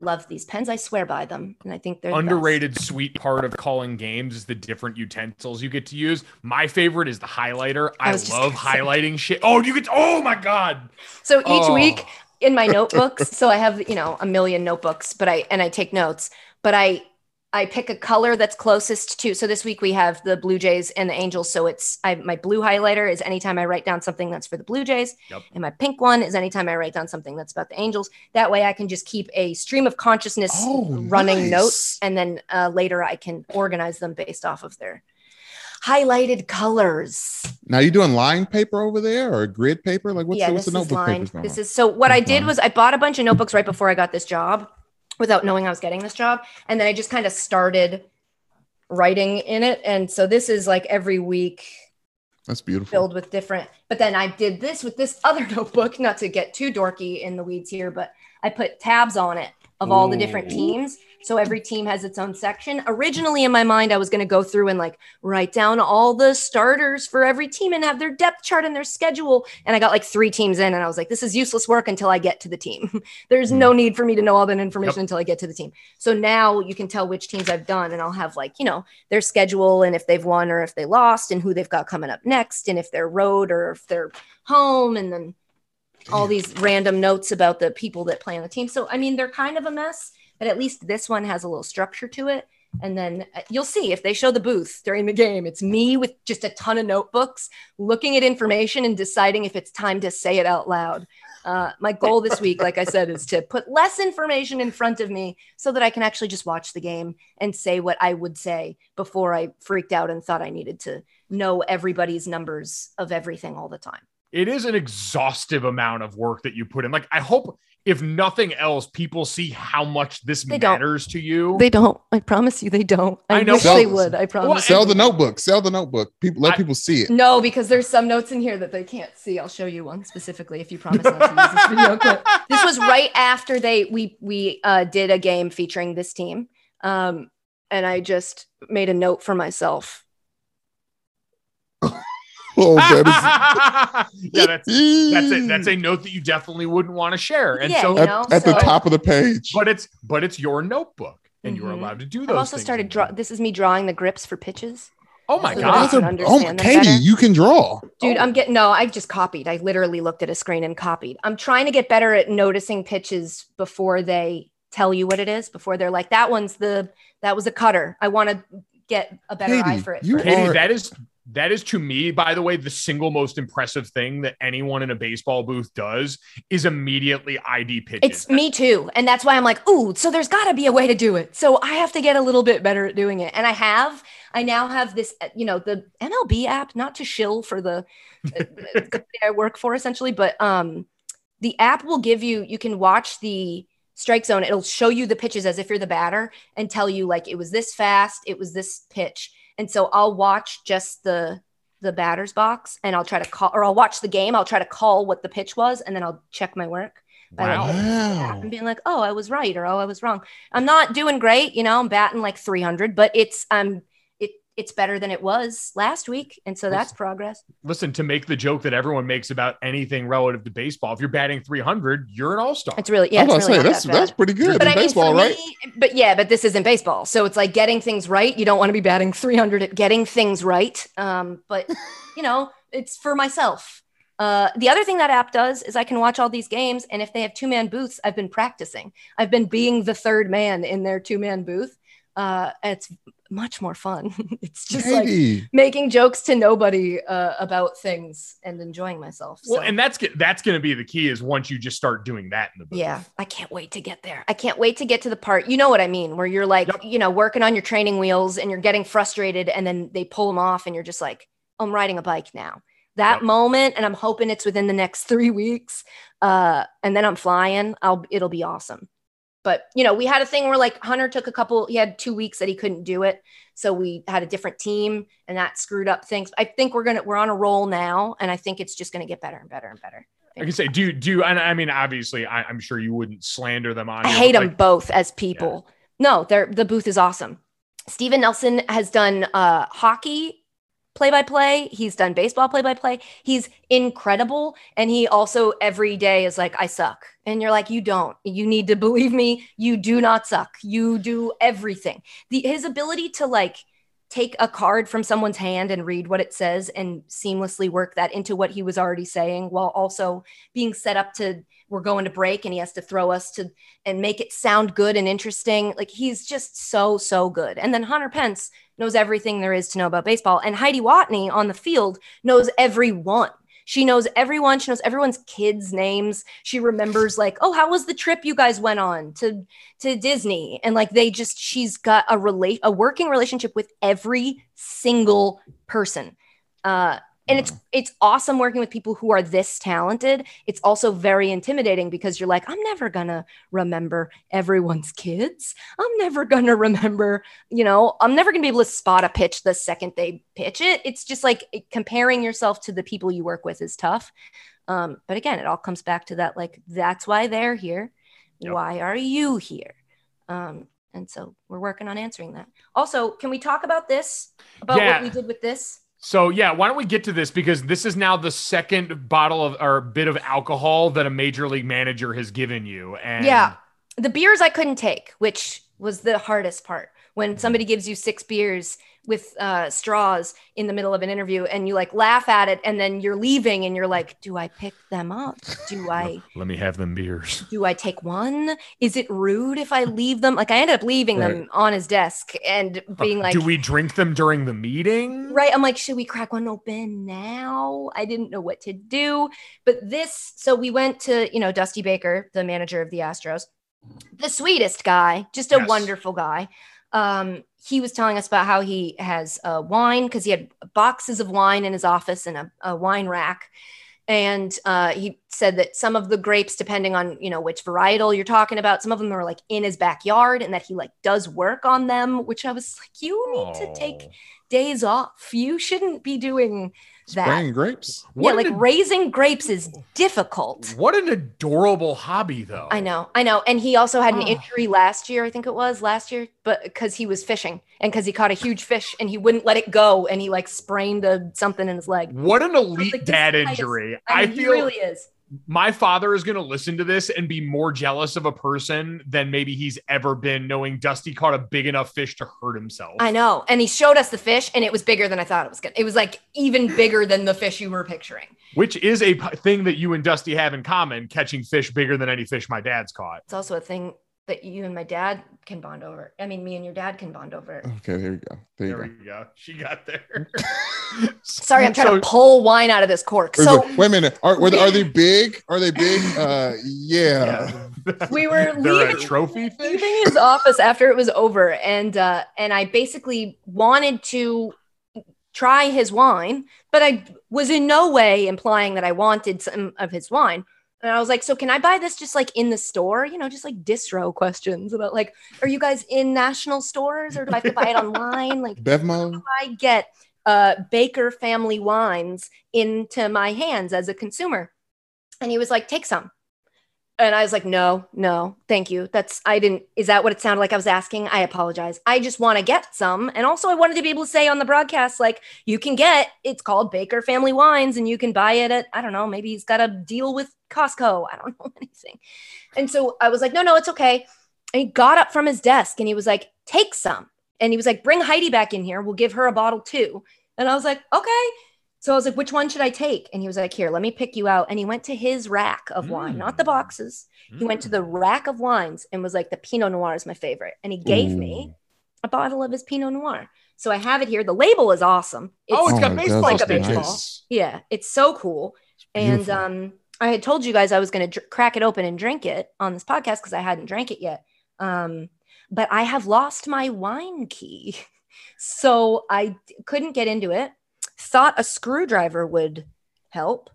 love these pens. I swear by them, and I think they're underrated. The sweet part of calling games is the different utensils you get to use. My favorite is the highlighter. I, I love highlighting say. shit. Oh, you get. Oh my god. So each oh. week in my notebooks, so I have you know a million notebooks, but I and I take notes, but I I pick a color that's closest to. So this week we have the Blue Jays and the Angels. So it's I, my blue highlighter is anytime I write down something that's for the Blue Jays, yep. and my pink one is anytime I write down something that's about the Angels. That way I can just keep a stream of consciousness oh, running nice. notes, and then uh, later I can organize them based off of their highlighted colors. Now you doing line paper over there or grid paper? Like what's, yeah, the, what's the notebook paper? This is so what I did was I bought a bunch of notebooks right before I got this job without knowing I was getting this job. And then I just kind of started writing in it. And so this is like every week. That's beautiful. Filled with different. But then I did this with this other notebook, not to get too dorky in the weeds here, but I put tabs on it of all the different teams. So every team has its own section. Originally in my mind, I was going to go through and like write down all the starters for every team and have their depth chart and their schedule. And I got like three teams in and I was like, this is useless work until I get to the team. There's no hmm. need for me to know all that information yep. until I get to the team. So now you can tell which teams I've done and I'll have like, you know, their schedule and if they've won or if they lost and who they've got coming up next and if they're road or if they're home and then all these random notes about the people that play on the team. So, I mean, they're kind of a mess, but at least this one has a little structure to it. And then uh, you'll see if they show the booth during the game, it's me with just a ton of notebooks looking at information and deciding if it's time to say it out loud. Uh, my goal this week, like I said, is to put less information in front of me so that I can actually just watch the game and say what I would say before I freaked out and thought I needed to know everybody's numbers of everything all the time. it is an exhaustive amount of work that you put in. Like I hope if nothing else, people see how much this They don't. matters to you. They don't. I promise you, they don't. I, I know. wish Sell- they would. I promise. Sell the notebook. Sell the notebook. People let I- people see it. no, because there's some notes in here that they can't see. I'll show you one specifically if you promise not to use this video clip. This was right after they we we uh, did a game featuring this team, um, and I just made a note for myself. Oh, that yeah, that's is that's a that's a note that you definitely wouldn't want to share. And Yeah, so you at, know, at the so- top of the page. but it's but it's your notebook and you're Mhm. allowed to do those. I've also things started draw. This is me drawing the grips for pitches. Oh my so god. that I oh, understand them Katie, better. you can draw. Dude, Oh. I'm getting no, I just copied. I literally looked at a screen and copied. I'm trying to get better at noticing pitches before they tell you what it is, before they're like, that one's the that was a cutter. I want to get a better eye for it. you first. Katie, are- that is that is to me, by the way, the single most impressive thing that anyone in a baseball booth does is immediately ID pitches. It's me too. And that's why I'm like, ooh, so there's got to be a way to do it. So I have to get a little bit better at doing it. And I have. I now have this, you know, the MLB app, not to shill for the, the company I work for essentially, but um, the app will give you, you can watch the strike zone. It'll show you the pitches as if you're the batter and tell you like it was this fast, it was this pitch. And so I'll watch just the the batter's box and I'll try to call or I'll watch the game. I'll try to call what the pitch was and then I'll check my work Wow. looking at the app Wow. and being like, oh, I was right or oh, I was wrong. I'm not doing great, you know. I'm batting like 300, but it's um it it's better than it was last week, and so that's progress. Listen, to make the joke that everyone makes about anything relative to baseball, if you're batting 300, you're an all-star. It's really yeah, I was it's about really say that's that that's pretty good But in I mean, baseball, for right? me, but yeah, but this isn't baseball, so it's like getting things right. You don't want to be batting 300 at getting things right. Um, but you know, it's for myself. Uh, the other thing that app does is I can watch all these games, and if they have two man booths, I've been practicing. I've been being the third man in their two man booth. Uh, it's much more fun. it's just like making jokes to nobody uh, about things and enjoying myself. well, and that's that's going to be the key is once you just start doing that in the booth. yeah, I can't wait to get there. I can't wait to get to the part. You know what I mean, where you're like, Yep. you know, working on your training wheels and you're getting frustrated, and then they pull them off, and you're just like, I'm riding a bike now. That Yep. moment, and I'm hoping it's within the next three weeks. Uh, and then I'm flying. I'll it'll be awesome. But you know, we had a thing where like Hunter took a couple. He had two weeks that he couldn't do it, so we had a different team, and that screwed up things. I think we're gonna we're on a roll now, and I think it's just gonna get better and better and better. I can say, do you, do you, and I mean, obviously, I, I'm sure you wouldn't slander them on. I hate but, them like, both as people. No, they're the booth is awesome. Stephen Nelson has done uh, hockey play by play. He's done baseball play by play. He's incredible. And he also every day is like, I suck. And you're like, you don't. You need to believe me. You do not suck. You do everything. The his ability to like take a card from someone's hand and read what it says and seamlessly work that into what he was already saying while also being set up to we're going to break and he has to throw us to and make it sound good and interesting. Like he's just so, so good. And then Hunter Pence knows everything there is to know about baseball. And Heidi Watney on the field knows everyone. She knows everyone. She knows everyone's kids' names. She remembers like, oh, how was the trip you guys went on to to Disney? And like they just, she's got a relate a working relationship with every single person. Uh, and it's it's awesome working with people who are this talented. It's also very intimidating because you're like i'm never gonna remember everyone's kids. I'm never gonna remember you know? I'm never gonna be able to spot a pitch the second they pitch it. It's just like comparing yourself to the people you work with is tough. Um, but again it all comes back to that like that's why they're here. Yep. why are you here? Um, and so we're working on answering that. Also can we talk about this? About Yeah. what we did with this So yeah, why don't we get to this because this is now the second bottle of or bit of alcohol that a major league manager has given you. And Yeah. The beers I couldn't take, which was the hardest part. When somebody gives you six beers with uh, straws in the middle of an interview and you like laugh at it and then you're leaving and you're like, do I pick them up? Do I let me have them beers. do I take one? Is it rude if I leave them? Like I ended up leaving them on his desk and being like Do we drink them during the meeting? Right. I'm like, should we crack one open now? I didn't know what to do. But this, so we went to, you know, Dusty Baker, the manager of the Astros, the sweetest guy, just a Yes. wonderful guy. Um, he was telling us about how he has uh, wine because he had boxes of wine in his office and a, a wine rack. and uh, he said that some of the grapes, depending on you know which varietal you're talking about, some of them are like in his backyard, and that he like does work on them. Which I was like, you need to take Oh. days off. You shouldn't be doing that. Spraying grapes. Yeah, like an- raising grapes is difficult. What an adorable hobby, though. I know, I know. And he also had an Oh. injury last year, I think it was last year, but because he was fishing and because he caught a huge fish and he wouldn't let it go and he like sprained a, something in his leg. What an elite like, dad injury. I, I, mean, he feel really is. My father is going to listen to this and be more jealous of a person than maybe he's ever been knowing Dusty caught a big enough fish to hurt himself. I know. And he showed us the fish and it was bigger than I thought it was going to. It was like even bigger than the fish you were picturing. Which is a thing that you and Dusty have in common, catching fish bigger than any fish my dad's caught. It's also a thing that you and my dad can bond over. I mean, me and your dad can bond over. Okay, there we go. There you go. we go. She got there. Sorry, I'm trying So- to pull wine out of this cork. So wait, wait a minute. Are, were they, are they big? Are they big? Uh, yeah. we were They're a leaving trophy fish. leaving his office after it was over and uh and i basically wanted to try his wine but i was in no way implying that i wanted some of his wine and i was like so can i buy this just like in the store you know just like distro questions about like are you guys in national stores or do i have to buy it online like Bevmo. I get uh, Baker family wines into my hands as a consumer? And he was like, take some. And I was like, no, no, thank you. That's, I didn't, is that what it sounded like I was asking? I apologize. I just want to get some. And also, I wanted to be able to say on the broadcast, like, you can get, it's called Baker Family Wines and you can buy it at, I don't know, maybe he's got a deal with Costco. I don't know anything. And so I was like, no, no, it's okay. And he got up from his desk and he was like, take some. And he was like, bring Heidi back in here. We'll give her a bottle too. And I was like, okay. So I was like, which one should I take? And he was like, here, let me pick you out. And he went to his rack of wine, not the boxes. He went to the rack of wines and was like, the Pinot Noir is my favorite. And he gave me a bottle of his Pinot Noir. So I have it here. The label is awesome. Oh, it's got my baseball God, like a that's stitches. baseball. Yeah, it's so cool. And um, I had told you guys I was going to dr- crack it open and drink it on this podcast because I hadn't drank it yet. Um, but I have lost my wine key. So I d- couldn't get into it. Thought a screwdriver would help,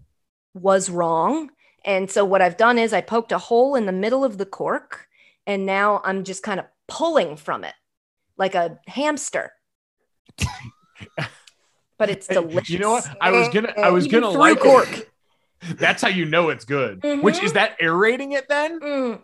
was wrong. And so what I've done is I poked a hole in the middle of the cork and now I'm just kind of pulling from it like a hamster. but it's delicious. You know what? I was gonna, I was gonna like cork. it. That's how you know it's good. Which Mhm. is that aerating it then? Mm.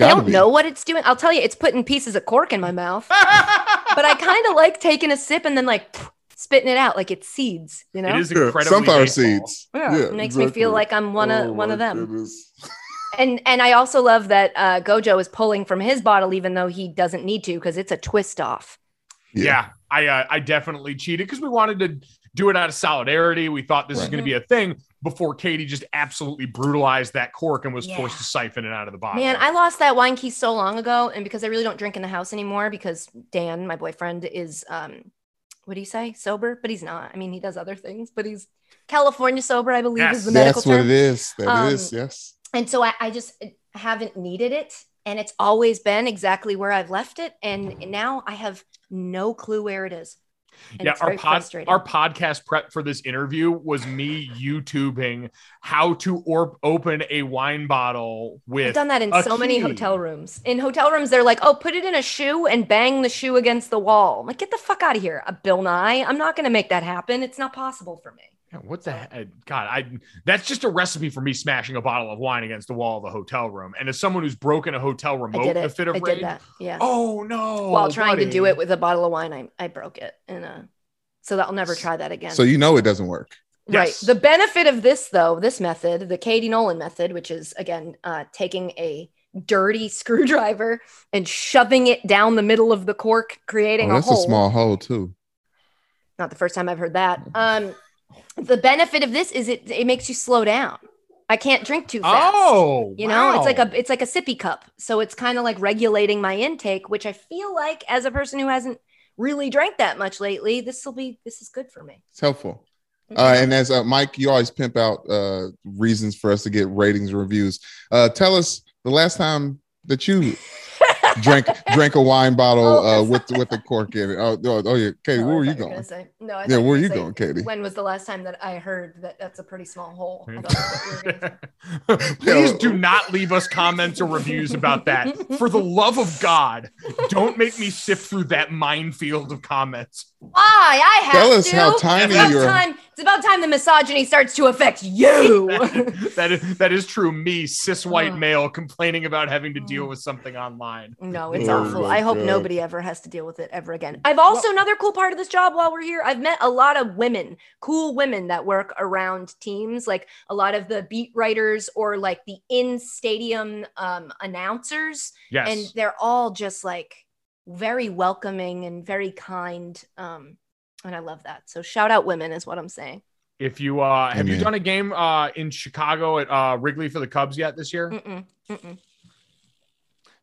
I don't be. know what it's doing. I'll tell you, it's putting pieces of cork in my mouth. But I kind of like taking a sip and then like spitting it out like it's seeds. You know, It is Yeah, incredibly sunflower baseball. seeds. Yeah, it makes me feel like I'm one of Oh one of them. goodness. And and I also love that uh, GoJo is pulling from his bottle even though he doesn't need to because it's a twist off. Yeah, I uh, I definitely cheated because we wanted to do it out of solidarity. We thought this was Right. going to be a thing before Katie just absolutely brutalized that cork and was Yeah. forced to siphon it out of the bottle. Man, I lost that wine key so long ago, and because I really don't drink in the house anymore, because Dan, my boyfriend, is um, what do you say, sober? But he's not. I mean, he does other things, but he's California sober, I believe, Yes. is the medical That's what it is. That is. Um, Yes. And so I, I just haven't needed it, and it's always been exactly where I've left it, and now I have no clue where it is. And yeah, our pod, our podcast prep for this interview was me YouTubing how to or- open a wine bottle with. I've done that in so many hotel rooms. In hotel rooms, they're like, "Oh, put it in a shoe and bang the shoe against the wall." I'm like, "Get the fuck out of here, Bill Nye! I'm not going to make that happen. It's not possible for me." Yeah, what the heck? God, I that's just a recipe for me smashing a bottle of wine against the wall of the hotel room. And as someone who's broken a hotel I remote did in a fit of I rage, did that. Yeah. oh no! While trying to do it with a bottle of wine, I, I broke it, and uh, so I'll never try that again. So you know it doesn't work. Right. Yes. The benefit of this, though, this method, the Katie Nolan method, which is again uh, taking a dirty screwdriver and shoving it down the middle of the cork, creating Oh, a that's hole. a small hole too. Not the first time I've heard that. Um, the benefit of this is it it makes you slow down. I can't drink too fast. Oh, You know, it's like a it's like a sippy cup. So it's kind of like regulating my intake, which I feel like as a person who hasn't really drank that much lately, this will be this is good for me. It's helpful. Uh, and as uh, Mike, you always pimp out uh, reasons for us to get ratings and reviews. Uh, tell us the last time that you drank drank a wine bottle Oh, uh, with with the cork in it. Oh, oh, oh yeah, Katie, No, where I were you going? say- no, I Yeah, where were you gonna say, going, Katie? When was the last time that I heard that that's a pretty small hole? I thought that's what you were gonna say. Please do not leave us comments or reviews about that. For the love of God, don't make me sift through that minefield of comments. Why? I have Tell us to. how tiny it's about your- time. It's about time the misogyny starts to affect you. that is that is true. Me, cis white male, complaining about having to deal with something online. No, it's Oh awful. I hope God. nobody ever has to deal with it ever again. I've also another cool part of this job while we're here. I've met a lot of women, cool women that work around teams, like a lot of the beat writers or like the in stadium um, announcers, Yes. and they're all just like very welcoming and very kind. Um, and I love that. So shout out women is what I'm saying. if you uh have you done a game uh in Chicago at uh Wrigley for the Cubs yet this year? Mm-mm, mm-mm.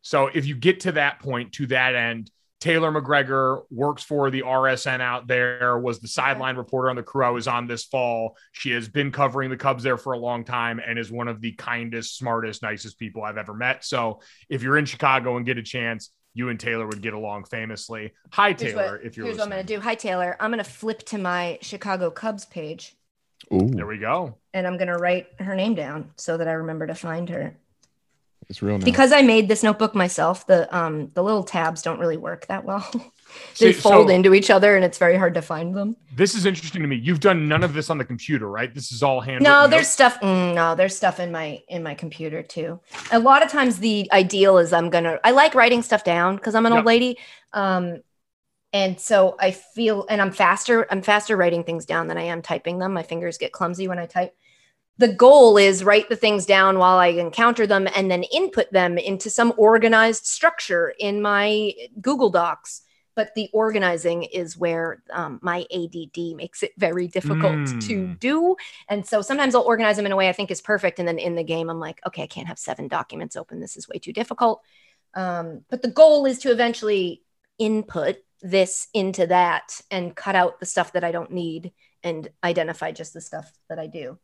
So if you get to that point, to that end, Taylor McGregor works for the RSN out there, was the sideline reporter on the crew I was on this fall. She has been covering the Cubs there for a long time and is one of the kindest, smartest, nicest people I've ever met. So if you're in Chicago and get a chance, you and Taylor would get along famously. Hi, Here's Taylor, what, if you're here's what I'm gonna do. Hi Taylor. I'm gonna flip to my Chicago Cubs page. Ooh, There we go. and I'm gonna write her name down so that I remember to find her. It's real now. Because I made this notebook myself, the um the little tabs don't really work that well. See, they fold so- into each other and it's very hard to find them. This is interesting to me. You've done none of this on the computer, right? This is all hand. No, there's notes? stuff. mm, no, there's stuff in my in my computer too. A lot of times the ideal is I'm gonna. I like writing stuff down because I'm an Yep. old lady, um, and so I feel and I'm faster. I'm faster writing things down than I am typing them. My fingers get clumsy when I type. The goal is write the things down while I encounter them and then input them into some organized structure in my Google Docs. But the organizing is where um, my ADD makes it very difficult to Mm. do. And so sometimes I'll organize them in a way I think is perfect. And then in the game, I'm like, okay, I can't have seven documents open. This is way too difficult. Um, but the goal is to eventually input this into that and cut out the stuff that I don't need and identify just the stuff that I do.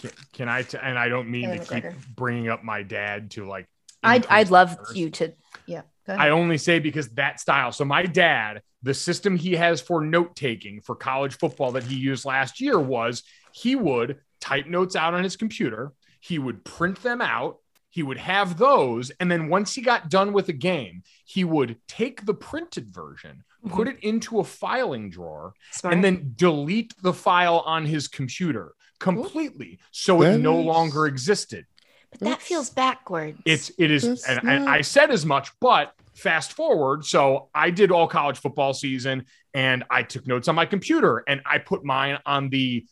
Can, can I? T- and I don't mean Taylor to keep bringing up my dad to like. I'd, I'd love you to, yeah. I only say because that style. So my dad, the system he has for note taking for college football that he used last year was he would type notes out on his computer, he would print them out, he would have those, and then once he got done with a game, he would take the printed version, mm-hmm. put it into a filing drawer, Smart. and then delete the file on his computer completely so it That no is- longer existed. but that feels backwards. It's it is, That's and, and I said as much, but fast forward. So I did all college football season, and I took notes on my computer, and I put mine on the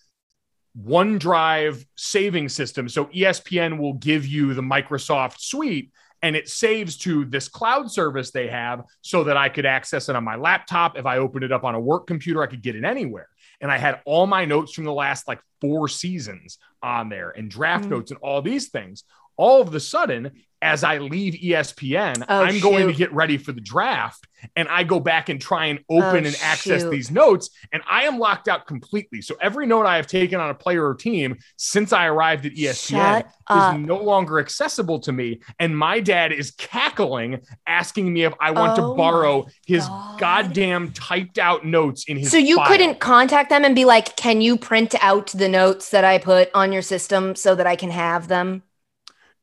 OneDrive saving system. So ESPN will give you the Microsoft suite. And it saves to this cloud service they have so that I could access it on my laptop. If I opened it up on a work computer, I could get it anywhere. And I had all my notes from the last like four seasons on there and draft Mm. notes and all these things. All of a sudden, as I leave ESPN, Oh, I'm going to get ready for the draft and I go back and try and open Oh, and access shoot. these notes and I am locked out completely. So every note I have taken on a player or team since I arrived at ESPN is no longer accessible to me. And my dad is cackling, asking me if I want Oh to borrow his God. goddamn typed out notes in his so you file. couldn't contact them and be like, can you print out the notes that I put on your system so that I can have them?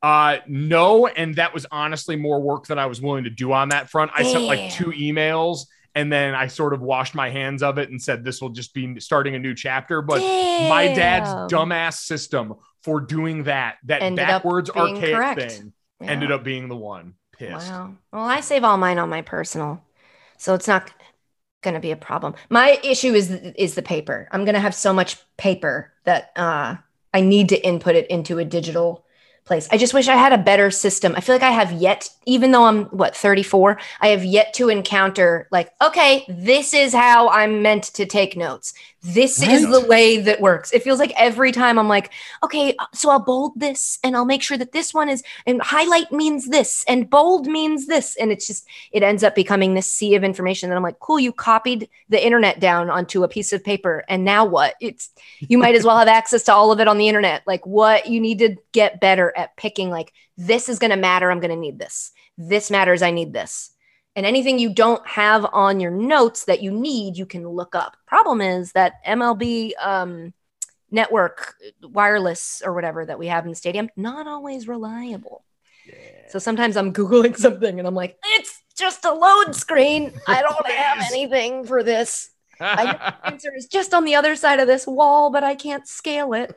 Uh, no, and that was honestly more work than I was willing to do on that front. I sent like two emails, and then I sort of washed my hands of it and said this will just be starting a new chapter. But my dad's dumbass system for doing that, that Ended backwards archaic correct. thing, Yeah. ended up being the one. Pissed. Wow. Well, I save all mine on my personal, so it's not going to be a problem. My issue is is the paper. I'm going to have so much paper that uh, I need to input it into a digital place. I just wish I had a better system. I feel like I have yet, even though I'm what 34, I have yet to encounter like, okay, this is how I'm meant to take notes. this Right. is the way that works. It feels like every time I'm like, okay, uh, so I'll bold this and I'll make sure that this one is, and highlight means this and bold means this. And it's just, it ends up becoming this sea of information that I'm like, cool, you copied the internet down onto a piece of paper. And now what? It's, you might as well have access to all of it on the internet. Like, what you need to get better at picking, like, this is going to matter. I'm going to need this. This matters. I need this. And anything you don't have on your notes that you need, you can look up. Problem is that MLB um, network, wireless or whatever that we have in the stadium, not always reliable. So sometimes I'm Googling something and I'm like, it's just a load screen. I don't have anything for this. I know the answer is just on the other side of this wall, but I can't scale it.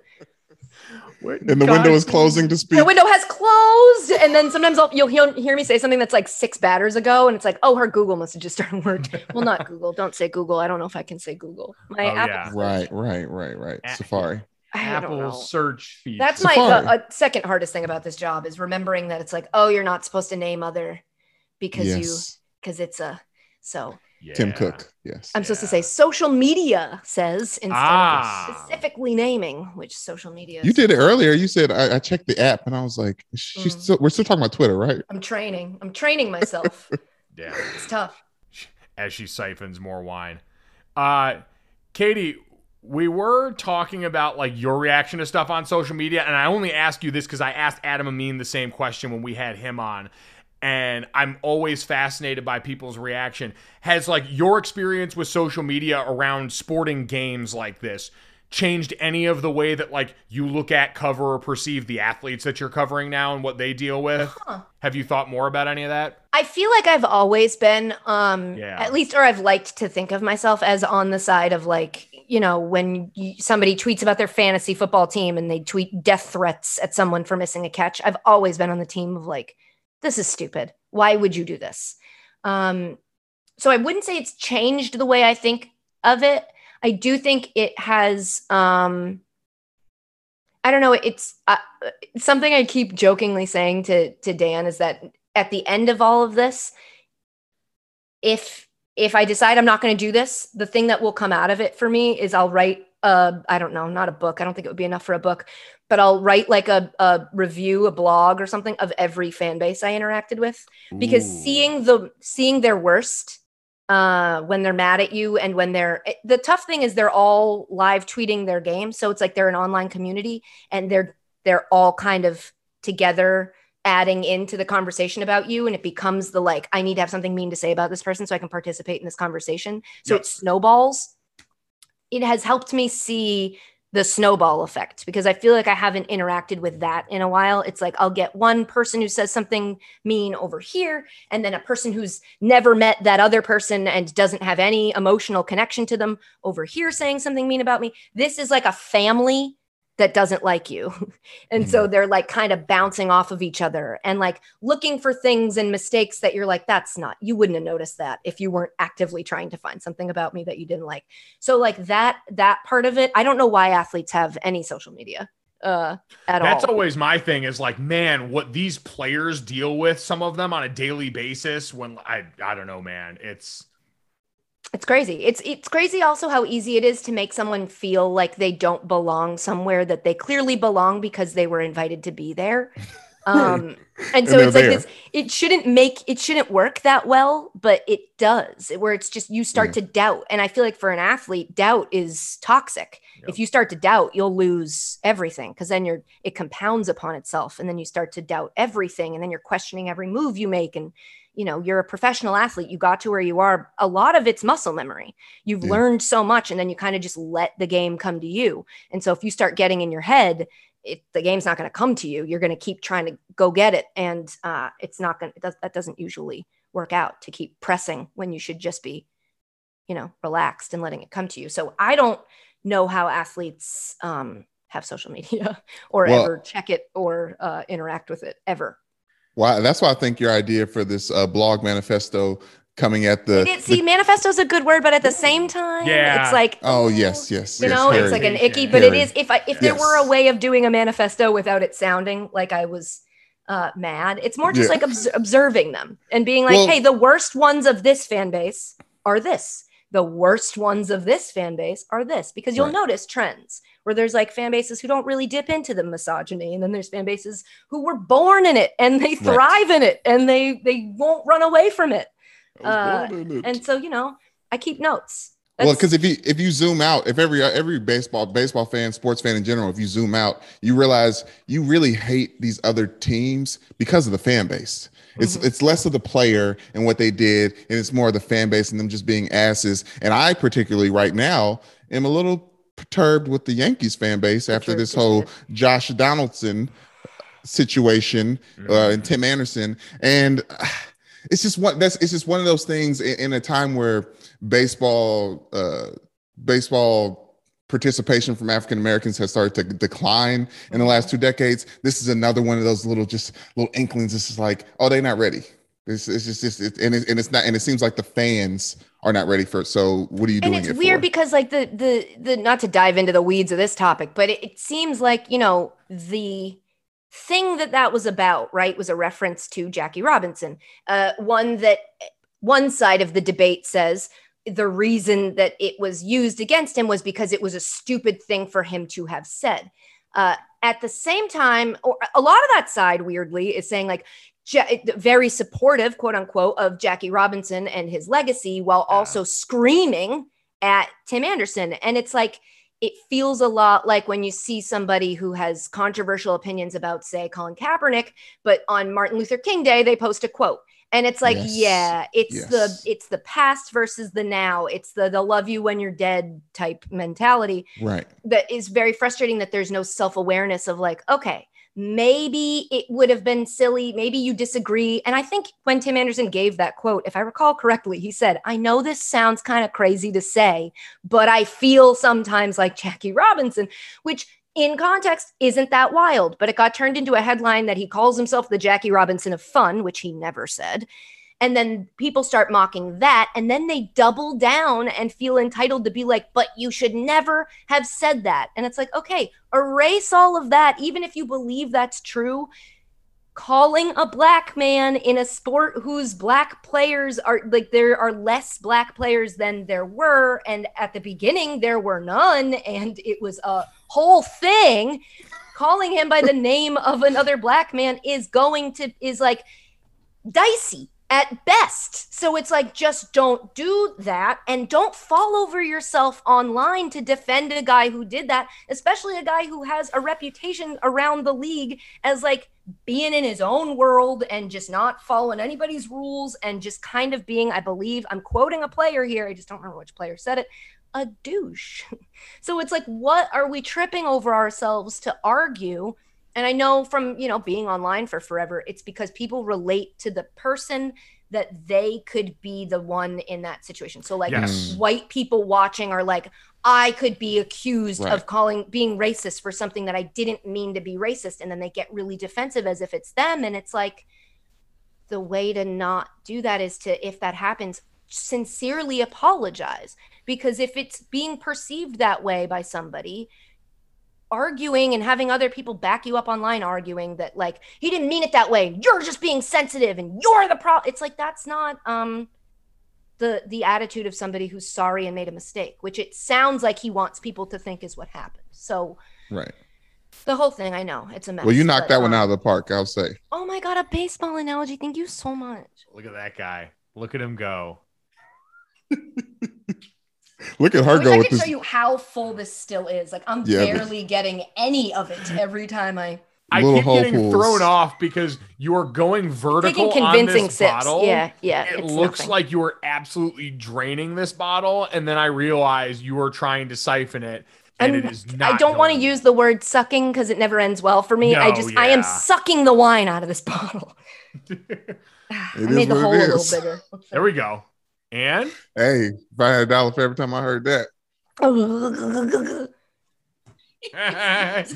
And the window is closing to speak. The window has closed, and then sometimes I'll, you'll hear, hear me say something that's like six batters ago, and it's like, oh, her Google must have just started working. well, not Google. Don't say Google. I don't know if I can say Google. My Oh, Apple. yeah. Right, right, right, right. A- Safari. Apple search feature. That's my Safari. uh, uh, second hardest thing about this job is remembering that it's like, oh, you're not supposed to name other because you because it's a so Tim Cook. Yes. I'm supposed to say social media says instead Ah. of specifically naming which social media. You did it earlier. You said I, I checked the app and I was like, she's Mm. still, we're still talking about Twitter, right? I'm training. I'm training myself. Yeah. it's tough. as she siphons more wine. Uh, Katie, we were talking about like your reaction to stuff on social media, and I only ask you this because I asked Adam Amin the same question when we had him on. And I'm always fascinated by people's reaction. Has like your experience with social media around sporting games like this changed any of the way that like you look at, cover, or perceive the athletes that you're covering now and what they deal with? Huh. Have you thought more about any of that? I feel like I've always been, um, Yeah. at least, or I've liked to think of myself as on the side of like, you know, when you, somebody tweets about their fantasy football team and they tweet death threats at someone for missing a catch. I've always been on the team of like, this is stupid. Why would you do this? Um, so I wouldn't say it's changed the way I think of it. I do think it has. Um, I don't know. It's uh, something I keep jokingly saying to to Dan is that at the end of all of this, if if I decide I'm not going to do this, the thing that will come out of it for me is I'll write a I don't know, not a book. I don't think it would be enough for a book, but I'll write like a, a review, a blog or something of every fan base I interacted with because Ooh. seeing the seeing their worst uh when they're mad at you and when they're the tough thing is they're all live tweeting their game so it's like they're an online community and they're they're all kind of together adding into the conversation about you and it becomes the like i need to have something mean to say about this person so i can participate in this conversation so Yep. it snowballs it has helped me see the snowball effect because i feel like i haven't interacted with that in a while. It's like i'll get one person who says something mean over here and then a person who's never met that other person and doesn't have any emotional connection to them over here saying something mean about me. This is like a family that doesn't like you and so they're like kind of bouncing off of each other and like looking for things and mistakes that you're like that's not you wouldn't have noticed that if you weren't actively trying to find something about me that you didn't like so like that that part of it i don't know why athletes have any social media uh at all. That's all always my thing is like, man, what these players deal with, some of them on a daily basis when I I don't know, man. It's It's crazy. It's it's crazy also how easy it is to make someone feel like they don't belong somewhere that they clearly belong because they were invited to be there. Um and so And it's they're like this it shouldn't make it shouldn't work that well, but it does. Where it's just you start to doubt. And I feel like for an athlete, doubt is toxic. Yep. If you start to doubt, you'll lose everything because then you're it compounds upon itself and then you start to doubt everything and then you're questioning every move you make and you know you're a professional athlete you got to where you are a lot of it's muscle memory. You've Yeah. learned so much and then you kind of just let the game come to you. And so if you start getting in your head it, the game's not going to come to you. You're going to keep trying to go get it and uh, it's not going to that doesn't usually work out to keep pressing when you should just be you know relaxed and letting it come to you. So i don't know how athletes um, have social media or Well- ever check it or uh, interact with it ever Why? That's why I think your idea for this uh, blog manifesto coming at the, It is, see, the- manifesto's a good word, but at the same time, Yeah. it's like oh yes, yes, you yes, know, Harry. it's like an icky. But it Harry. is if I if there Yes. were a way of doing a manifesto without it sounding like I was uh, mad, it's more just Yeah. like obs- observing them and being like, Well- hey, the worst ones of this fan base are this. the worst ones of this fan base are this because you'll Right. notice trends where there's like fan bases who don't really dip into the misogyny and then there's fan bases who were born in it and they thrive in it and they they won't run away from it uh, and so you know i keep notes well, because if you if you zoom out, if every every baseball baseball fan, sports fan in general, if you zoom out, you realize you really hate these other teams because of the fan base. It's Mm-hmm. it's less of the player and what they did, and it's more of the fan base and them just being asses. And I particularly right now am a little perturbed with the Yankees fan base after this whole. Josh Donaldson situation uh, and Tim Anderson, and uh, it's just one that's it's just one of those things in, in a time where baseball uh, baseball participation from African Americans has started to decline in the last two decades. This is another one of those little just little inklings. This is like, oh, they're not ready. It's, it's just, it's, it, and, it, and it's not, and it seems like the fans are not ready for it. So what are you doing? and it's it weird for? because like the the the not to dive into the weeds of this topic but it, it seems like you know the thing that that was about right was a reference to jackie robinson uh one that one side of the debate says the reason that it was used against him was because it was a stupid thing for him to have said uh at the same time or a lot of that side weirdly is saying like Ja- very supportive, quote unquote, of Jackie Robinson and his legacy, while also screaming at Tim Anderson. And it's like, it feels a lot like when you see somebody who has controversial opinions about, say, Colin Kaepernick, but on Martin Luther King Day, they post a quote. And it's like, Yes. yeah, it's Yes. the it's the past versus the now. It's the they'll love you when you're dead type mentality right. that is very frustrating that there's no self-awareness of like okay maybe it would have been silly maybe you disagree. And i think when tim anderson gave that quote if i recall correctly he said i know this sounds kind of crazy to say but i feel sometimes like jackie robinson which in context isn't that wild but it got turned into a headline that he calls himself the jackie robinson of fun which he never said and then people start mocking that. And then they double down and feel entitled to be like, but you should never have said that. And it's like, okay, erase all of that. Even if you believe that's true, calling a black man in a sport whose black players are like, there are less black players than there were. And at the beginning, there were none. And it was a whole thing. Calling him by the name of another black man is going to, is like, dicey at best. So it's like, just don't do that and don't fall over yourself online to defend a guy who did that, especially a guy who has a reputation around the league as like being in his own world and just not following anybody's rules and just kind of being, I believe, I'm quoting a player here. I just don't remember which player said it. A douche. So it's like, what are we tripping over ourselves to argue? And i know from you know being online for forever it's because people relate to the person that they could be the one in that situation. So like Yes. Mm. white people watching are like i could be accused Right. of calling being racist for something that i didn't mean to be racist. And then they get really defensive as if it's them. And it's like the way to not do that is to if that happens sincerely apologize. Because if it's being perceived that way by somebody arguing and having other people back you up online arguing that like he didn't mean it that way you're just being sensitive and you're the problem it's like that's not um the the attitude of somebody who's sorry and made a mistake which it sounds like he wants people to think is what happened so Right. the whole thing i know it's a mess Well, you knocked but, that one um, out of the park, I'll say. oh my god a baseball analogy thank you so much Look at that guy. Look at him go. Look at I her wish go I with could this. show you how full this still is. Like I'm Yeah, but- barely getting any of it every time I I keep getting pools. thrown off because you are going vertical taking on convincing this sips. bottle. Yeah, yeah. It looks nothing. like you are absolutely draining this bottle, and then I realize you are trying to siphon it, and I'm- it is not. I don't want to use the word sucking because it never ends well for me. I No, just I am sucking the wine out of this bottle. Ah, I is made the what it hole a little is. bigger. There we go. And Hey, if I had a dollar for every time I heard that.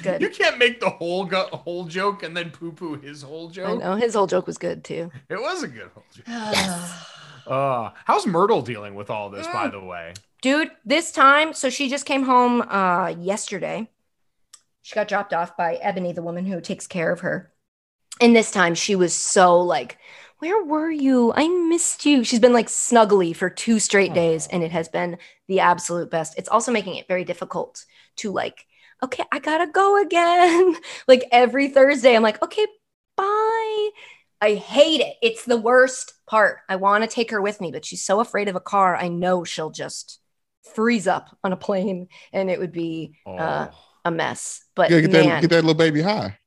good. you can't make the whole go- whole joke and then poo poo his whole I joke. know his whole joke was good too. It was a good whole joke. Uh, how's Myrtle dealing with all this, Mm. by the way? Dude, this time, so she just came home uh yesterday. She got dropped off by Ebony, the woman who takes care of her. And this time she was so like where were you? I missed you. She's been like snuggly for two straight days, and it has been the absolute best. It's also making it very difficult to like, okay, I gotta go again. like every Thursday, I'm like, okay, bye. I hate it. It's the worst part. I want to take her with me, but she's so afraid of a car. I know she'll just freeze up on a plane and it would be uh, Oh. a mess. But Yeah, get man, that get that little baby high.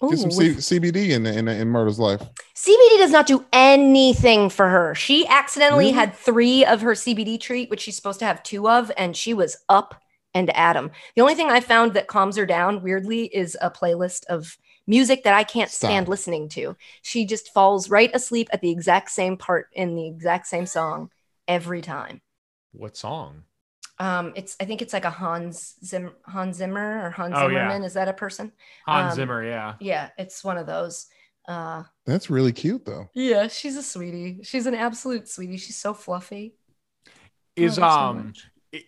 Get some C- with- CBD in in, in Myrtle's life. CBD does not do anything for her. She accidentally Really? had three of her CBD treat, which she's supposed to have two of, and she was up and at 'em. The only thing I found that calms her down, weirdly, is a playlist of music that I can't stand listening to. She just falls right asleep at the exact same part in the exact same song every time. What song? Um, it's I think it's like a Hans Zim Hans Zimmer or Hans Oh, yeah. Zimmerman. Is that a person? Hans Um, Zimmer, yeah. Yeah, it's one of those. Uh, That's really cute though. yeah, she's a sweetie. She's an absolute sweetie. She's so fluffy. Is love her so um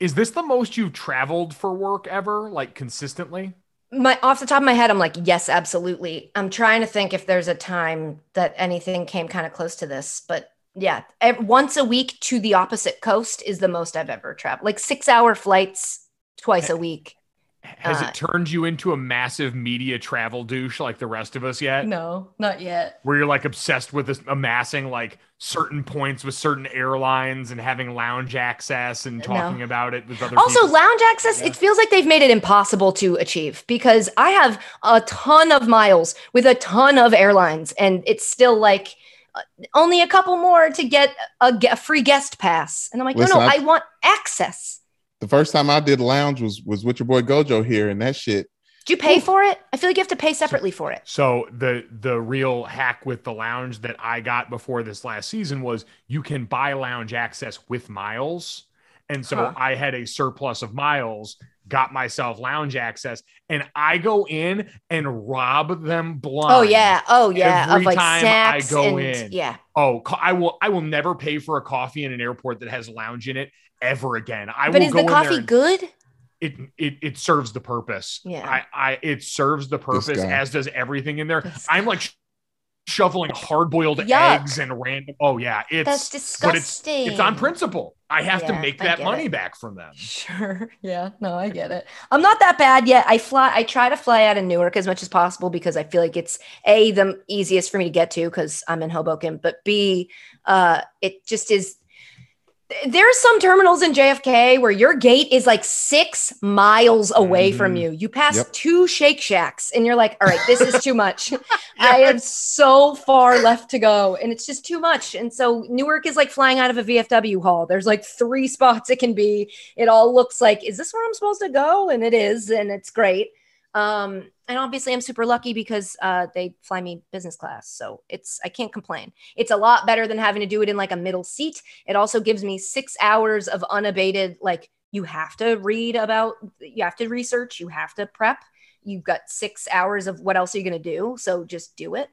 is this the most you've traveled for work ever, like consistently? My off the top of my head, I'm like, yes, absolutely. I'm trying to think if there's a time that anything came kind of close to this, but yeah, ev- once a week to the opposite coast is the most I've ever traveled. Like six hour flights twice a week. Has Uh, it turned you into a massive media travel douche like the rest of us yet? No, not yet. Where you're like obsessed with this, amassing like certain points with certain airlines and having lounge access and No. talking about it with other people. Also, people. lounge access, it feels like they've made it impossible to achieve because I have a ton of miles with a ton of airlines, and it's still like only a couple more to get a, a free guest pass. And I'm like, Listen, no, no, I- I want access. The first time I did lounge was was with your boy GoJo here, and that shit. Do you pay for it? I feel like you have to pay separately for it. So the the real hack with the lounge that I got before this last season was you can buy lounge access with miles. And so Huh. I had a surplus of miles, got myself lounge access, and I go in and rob them blind. Oh yeah, oh yeah, Every of like time I go and in. yeah. Oh, I will I will never pay for a coffee in an airport that has lounge in it ever again. I But will is go the in there coffee and- good? it it it serves the purpose. Yeah. I I it serves the purpose as does everything in there. I'm like sh- shoveling hard boiled Yuck. eggs and random. Oh yeah, it's That's disgusting. but it's it's on principle. I have to make that money it. back from them. Sure. Yeah. No, I get it. I'm not that bad yet. I fly. I try to fly out of Newark as much as possible because I feel like it's a the easiest for me to get to because I'm in Hoboken. But b, uh, it just is. There's some terminals in JFK where your gate is like six miles away from Mhm. you. You pass Yep. two Shake Shacks and you're like, all right, this is too much. I have so far left to go and it's just too much. And so Newark is like flying out of a VFW hall. There's like three spots it can be. It all looks like, is this where I'm supposed to go? And it is, and it's great. Um, and obviously I'm super lucky because uh, they fly me business class. So it's, I can't complain. It's a lot better than having to do it in like a middle seat. It also gives me six hours of unabated, like you have to read about, you have to research, you have to prep. You've got six hours of what else are you going to do? So just do it.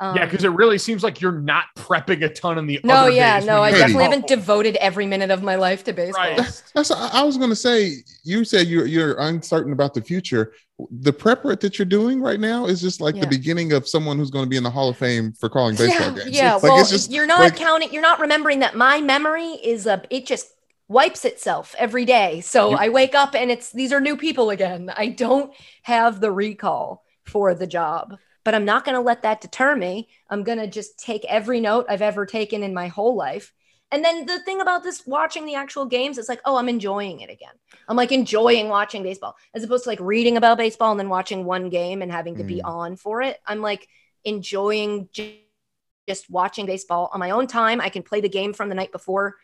Um, yeah, because it really seems like you're not prepping a ton in the no, other yeah, days no, I definitely haven't devoted every minute of my life to baseball. Christ. That's I I was gonna say. You said you're you're uncertain about the future. The prep work that you're doing right now is just like Yeah. the beginning of someone who's going to be in the Hall of Fame for calling baseball yeah, games. Yeah, Like, well, it's just you're not like- counting. You're not remembering that my memory is a. It just wipes itself every day. So You- I wake up and it's these are new people again. I don't have the recall for the job, but I'm not going to let that deter me. I'm going to just take every note I've ever taken in my whole life. And then the thing about this watching the actual games is like, oh, I'm enjoying it again. I'm like enjoying watching baseball as opposed to like reading about baseball and then watching one game and having to be mm. on for it. I'm like enjoying just watching baseball on my own time. I can play the game from the night before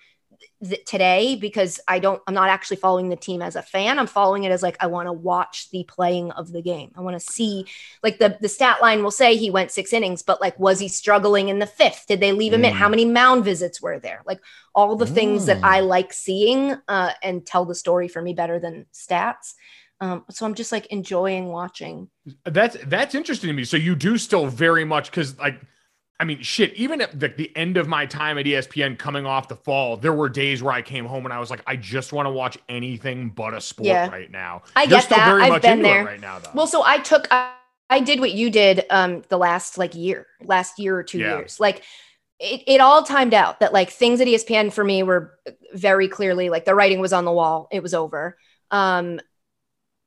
th- today because I don't, I'm not actually following the team as a fan. I'm following it as like, I want to watch the playing of the game. I want to see, like, the, the stat line will say he went six innings, but like, was he struggling in the fifth? Did they leave him in? Mm. How many mound visits were there? Like, all the things that Mm. I like seeing uh, and tell the story for me better than stats. Um, so I'm just like enjoying watching. That's that's interesting to me. So you do still very much because like I mean shit, even at the, the end of my time at ESPN coming off the fall, there were days where I came home and I was like, I just want to watch anything but a sport Yeah. right now. I You're get still that. very I've much been into there. it right now though. Well, so I took I, I did what you did um the last like year, last year or two Yeah. years. Like it, it all timed out that like things at ESPN for me were very clearly like the writing was on the wall. It was over. Um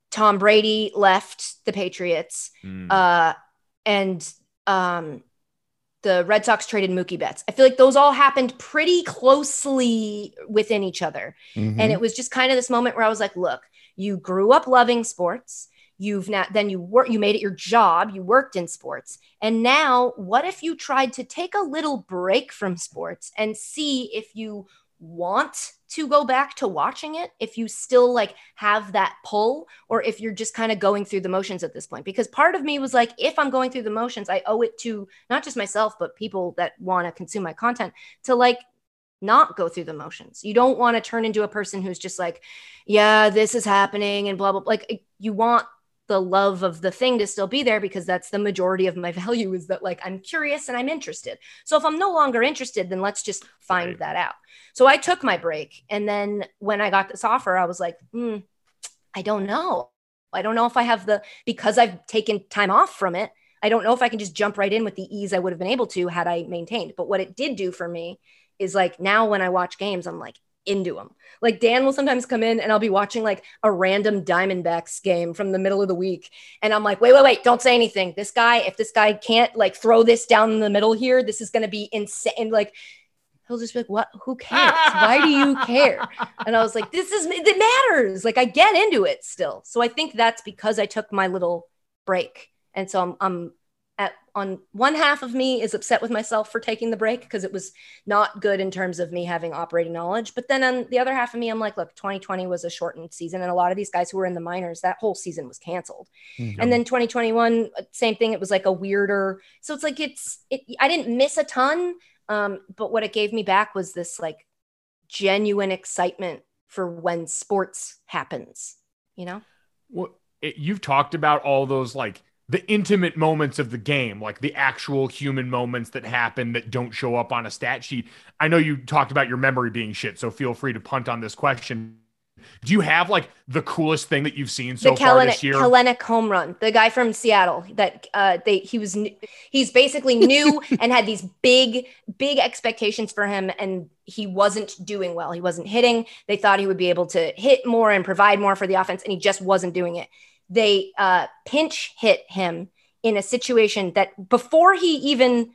Tom Brady left the Patriots. Mm. Uh and um the Red Sox traded Mookie Betts. I feel like those all happened pretty closely within each other. Mhm. And it was just kind of this moment where I was like, look, you grew up loving sports. You've not then you work you made it your job, you worked in sports. And now what if you tried to take a little break from sports and see if you want to go back to watching it, if you still like have that pull or if you're just kind of going through the motions at this point because part of me was like if I'm going through the motions, I owe it to not just myself but people that want to consume my content to like not go through the motions. You don't want to turn into a person who's just like, yeah, this is happening and blah, blah. Like you want the love of the thing to still be there because that's the majority of my value is that like I'm curious and I'm interested. So if I'm no longer interested, then let's just find Right. that out. So I took my break. And then when I got this offer, I was like, hmm, I don't know. I don't know if I have the, because I've taken time off from it, I don't know if I can just jump right in with the ease I would have been able to had I maintained. But what it did do for me is like now when I watch games, I'm like into them. Like Dan will sometimes come in and I'll be watching like a random Diamondbacks game from the middle of the week. And I'm like, wait, wait, wait, don't say anything. This guy, if this guy can't like throw this down in the middle here, this is going to be insane. Like, he'll just be like, what? Who cares? Why do you care? And I was like, this is, it matters. Like, I get into it still. So I think that's because I took my little break. And so I'm, I'm on one half of me is upset with myself for taking the break because it was not good in terms of me having operating knowledge. But then on the other half of me, I'm like, look, 2020 was a shortened season. And a lot of these guys who were in the minors, that whole season was canceled. Mhm. And then 2021, uh, same thing. It was like a weirder. So it's like it's. It, I didn't miss a ton, um, but what it gave me back was this like genuine excitement for when sports happens. You know. Well, it, you've talked about all those like the intimate moments of the game, like the actual human moments that happen that don't show up on a stat sheet. I know you talked about your memory being shit, so feel free to punt on this question. Do you have like the coolest thing that you've seen so the far this year? Kelenic home run, the guy from Seattle that uh, they he was new, he's basically new and had these big big expectations for him and he wasn't doing well. He wasn't hitting. They thought he would be able to hit more and provide more for the offense and he just wasn't doing it. They uh, pinch hit him in a situation that before he even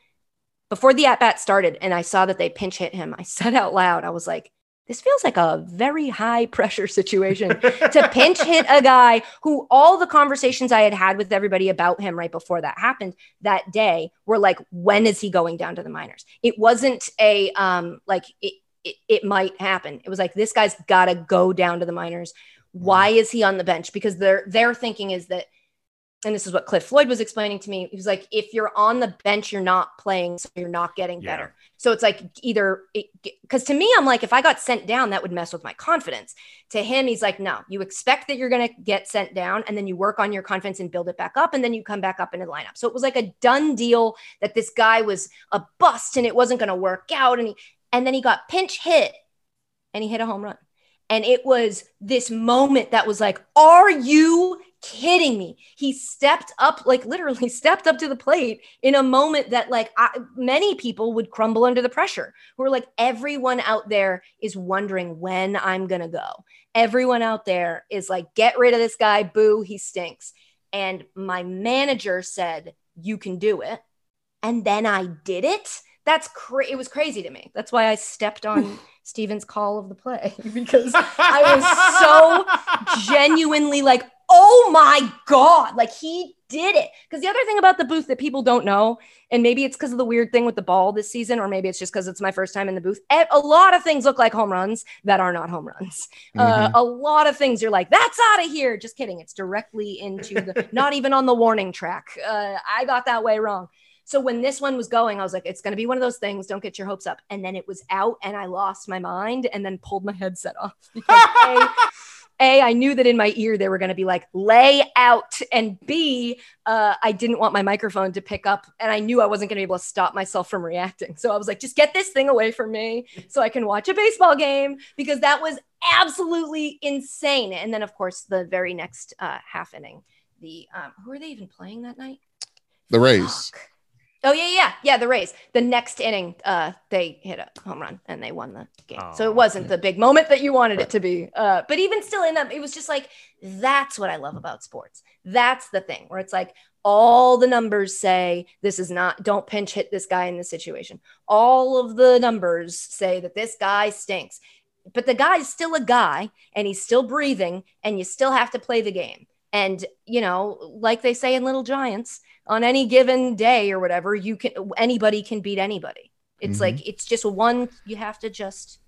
before the at bat started and I saw that they pinch hit him, I said out loud, I was like, this feels like a very high pressure situation to pinch hit a guy who all the conversations I had had with everybody about him right before that happened that day were like, when is he going down to the minors? It wasn't a um like it it, it might happen. It was like this guy's got to go down to the minors. Why mm. is he on the bench? Because their their thinking is that and this is what Cliff Floyd was explaining to me. He was like, if you're on the bench, you're not playing, so you're not getting Yeah. better. So it's like either because to me, I'm like, if I got sent down, that would mess with my confidence. To him, he's like, no, you expect that you're going to get sent down, and then you work on your confidence and build it back up, and then you come back up into the lineup. So it was like a done deal that this guy was a bust and it wasn't going to work out. And he, and then he got pinch hit, and he hit a home run. And it was this moment that was like, are you kidding me? He stepped up, like literally stepped up to the plate in a moment that, like, I, many people would crumble under the pressure. Who are like, everyone out there is wondering when I'm going to go. Everyone out there is like, get rid of this guy. Boo, he stinks. And my manager said, you can do it. And then I did it. That's cra- it was crazy to me. That's why I stepped on Stephen's call of the play because I was so genuinely like, oh my God, like he did it. Because the other thing about the booth that people don't know, and maybe it's because of the weird thing with the ball this season, or maybe it's just because it's my first time in the booth, a lot of things look like home runs that are not home runs. Uh, a lot of things you're like, that's out of here. Just kidding. It's directly into the, not even on the warning track. Uh, I got that way wrong. So when this one was going, I was like, it's going to be one of those things. Don't get your hopes up. And then it was out and I lost my mind and then pulled my headset off because A, A, I knew that in my ear they were going to be like, lay out. And B, uh, I didn't want my microphone to pick up and I knew I wasn't going to be able to stop myself from reacting. So I was like, just get this thing away from me so I can watch a baseball game because that was absolutely insane. And then, of course, the very next uh, half inning, the um, who are they even playing that night? The Rays. Fuck. Oh yeah, yeah, yeah. The Rays. The next inning, uh, they hit a home run and they won the game. so Oh, it wasn't the big moment that you wanted it to be. Uh, but even still, in that, it was just like that's what I love about sports. That's the thing where it's like all the numbers say this is not. Don't pinch hit this guy in this situation. All of the numbers say that this guy stinks. But the guy's still a guy and he's still breathing, and you still have to play the game. And you know, like they say in Little Giants, on any given day or whatever, you can anybody can beat anybody. It's Mhm. like it's just one you have to just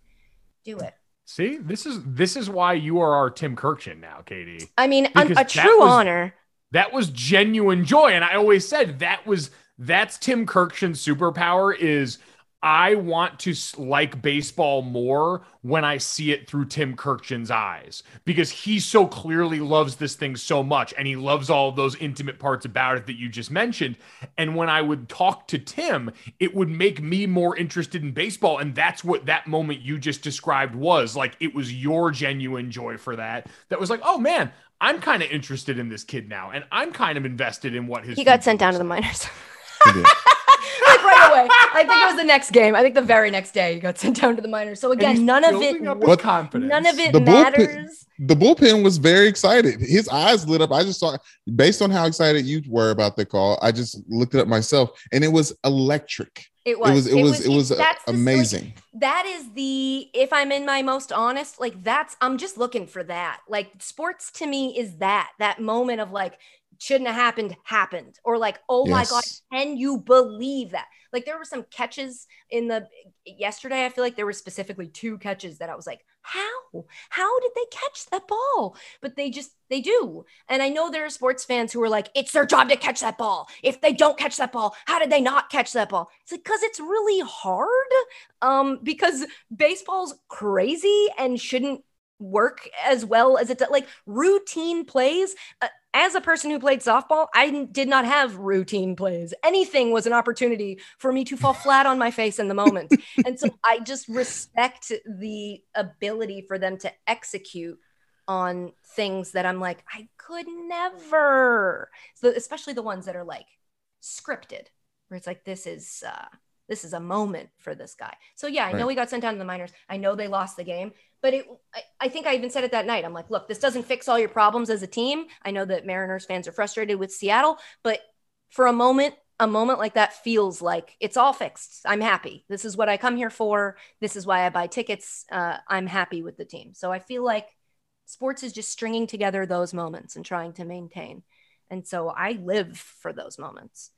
do it. See, this is this is why you are our Tim Kurkjian now, Katie. I mean, Because a, true was- honor. That was genuine joy, and I always said that was that's Tim Kurkjian's superpower is I want to like baseball more when I see it through Tim Kurkjian's eyes because he so clearly loves this thing so much and he loves all of those intimate parts about it that you just mentioned. And when I would talk to Tim, it would make me more interested in baseball. And that's what that moment you just described was like, it was your genuine joy for that. That was like, oh man, I'm kind of interested in this kid now and I'm kind of invested in what his. He got sent down to looks the like. minors. He did. like right away. I think it was the next game. I think the very next day he got sent down to the minors. So again, none of it building up his What- confidence. none of it The bullpen- matters. the bullpen was very excited. His eyes lit up. I just saw, based on how excited you were about the call, I just looked it up myself, and it was electric. It was. It was. It was. It was, that's the- like, amazing. that is the if i'm in my most honest like that's i'm just looking for that like sports to me is that that moment of like shouldn't have happened happened. Or like oh my god can you believe that? Like there were some catches in the yesterday i feel like there were specifically two catches that i was like how? How did they catch that ball? But they just they do. And i know there are sports fans who are like it's their job to catch that ball. If they don't catch that ball how did they not catch that ball? It's like because it's really hard um because baseball's crazy and shouldn't work as well as it does like routine plays uh, as a person who played softball I did not have routine plays. Anything was an opportunity for me to fall flat on my face in the moment. And so i just respect the ability for them to execute on things that i'm like i could never. So especially the ones that are like scripted where it's like this is uh this is a moment for this guy. So yeah i know Right. he got sent down to the minors. I know they lost the game but it I, I think i even said it that night. I'm like look this doesn't fix all your problems as a team. I know that mariners fans are frustrated with seattle but for a moment a moment like that feels like it's all fixed. I'm happy. This is what i come here for. This is why i buy tickets. Uh, i'm happy with the team. So i feel like sports is just stringing together those moments and trying to maintain. And so i live for those moments.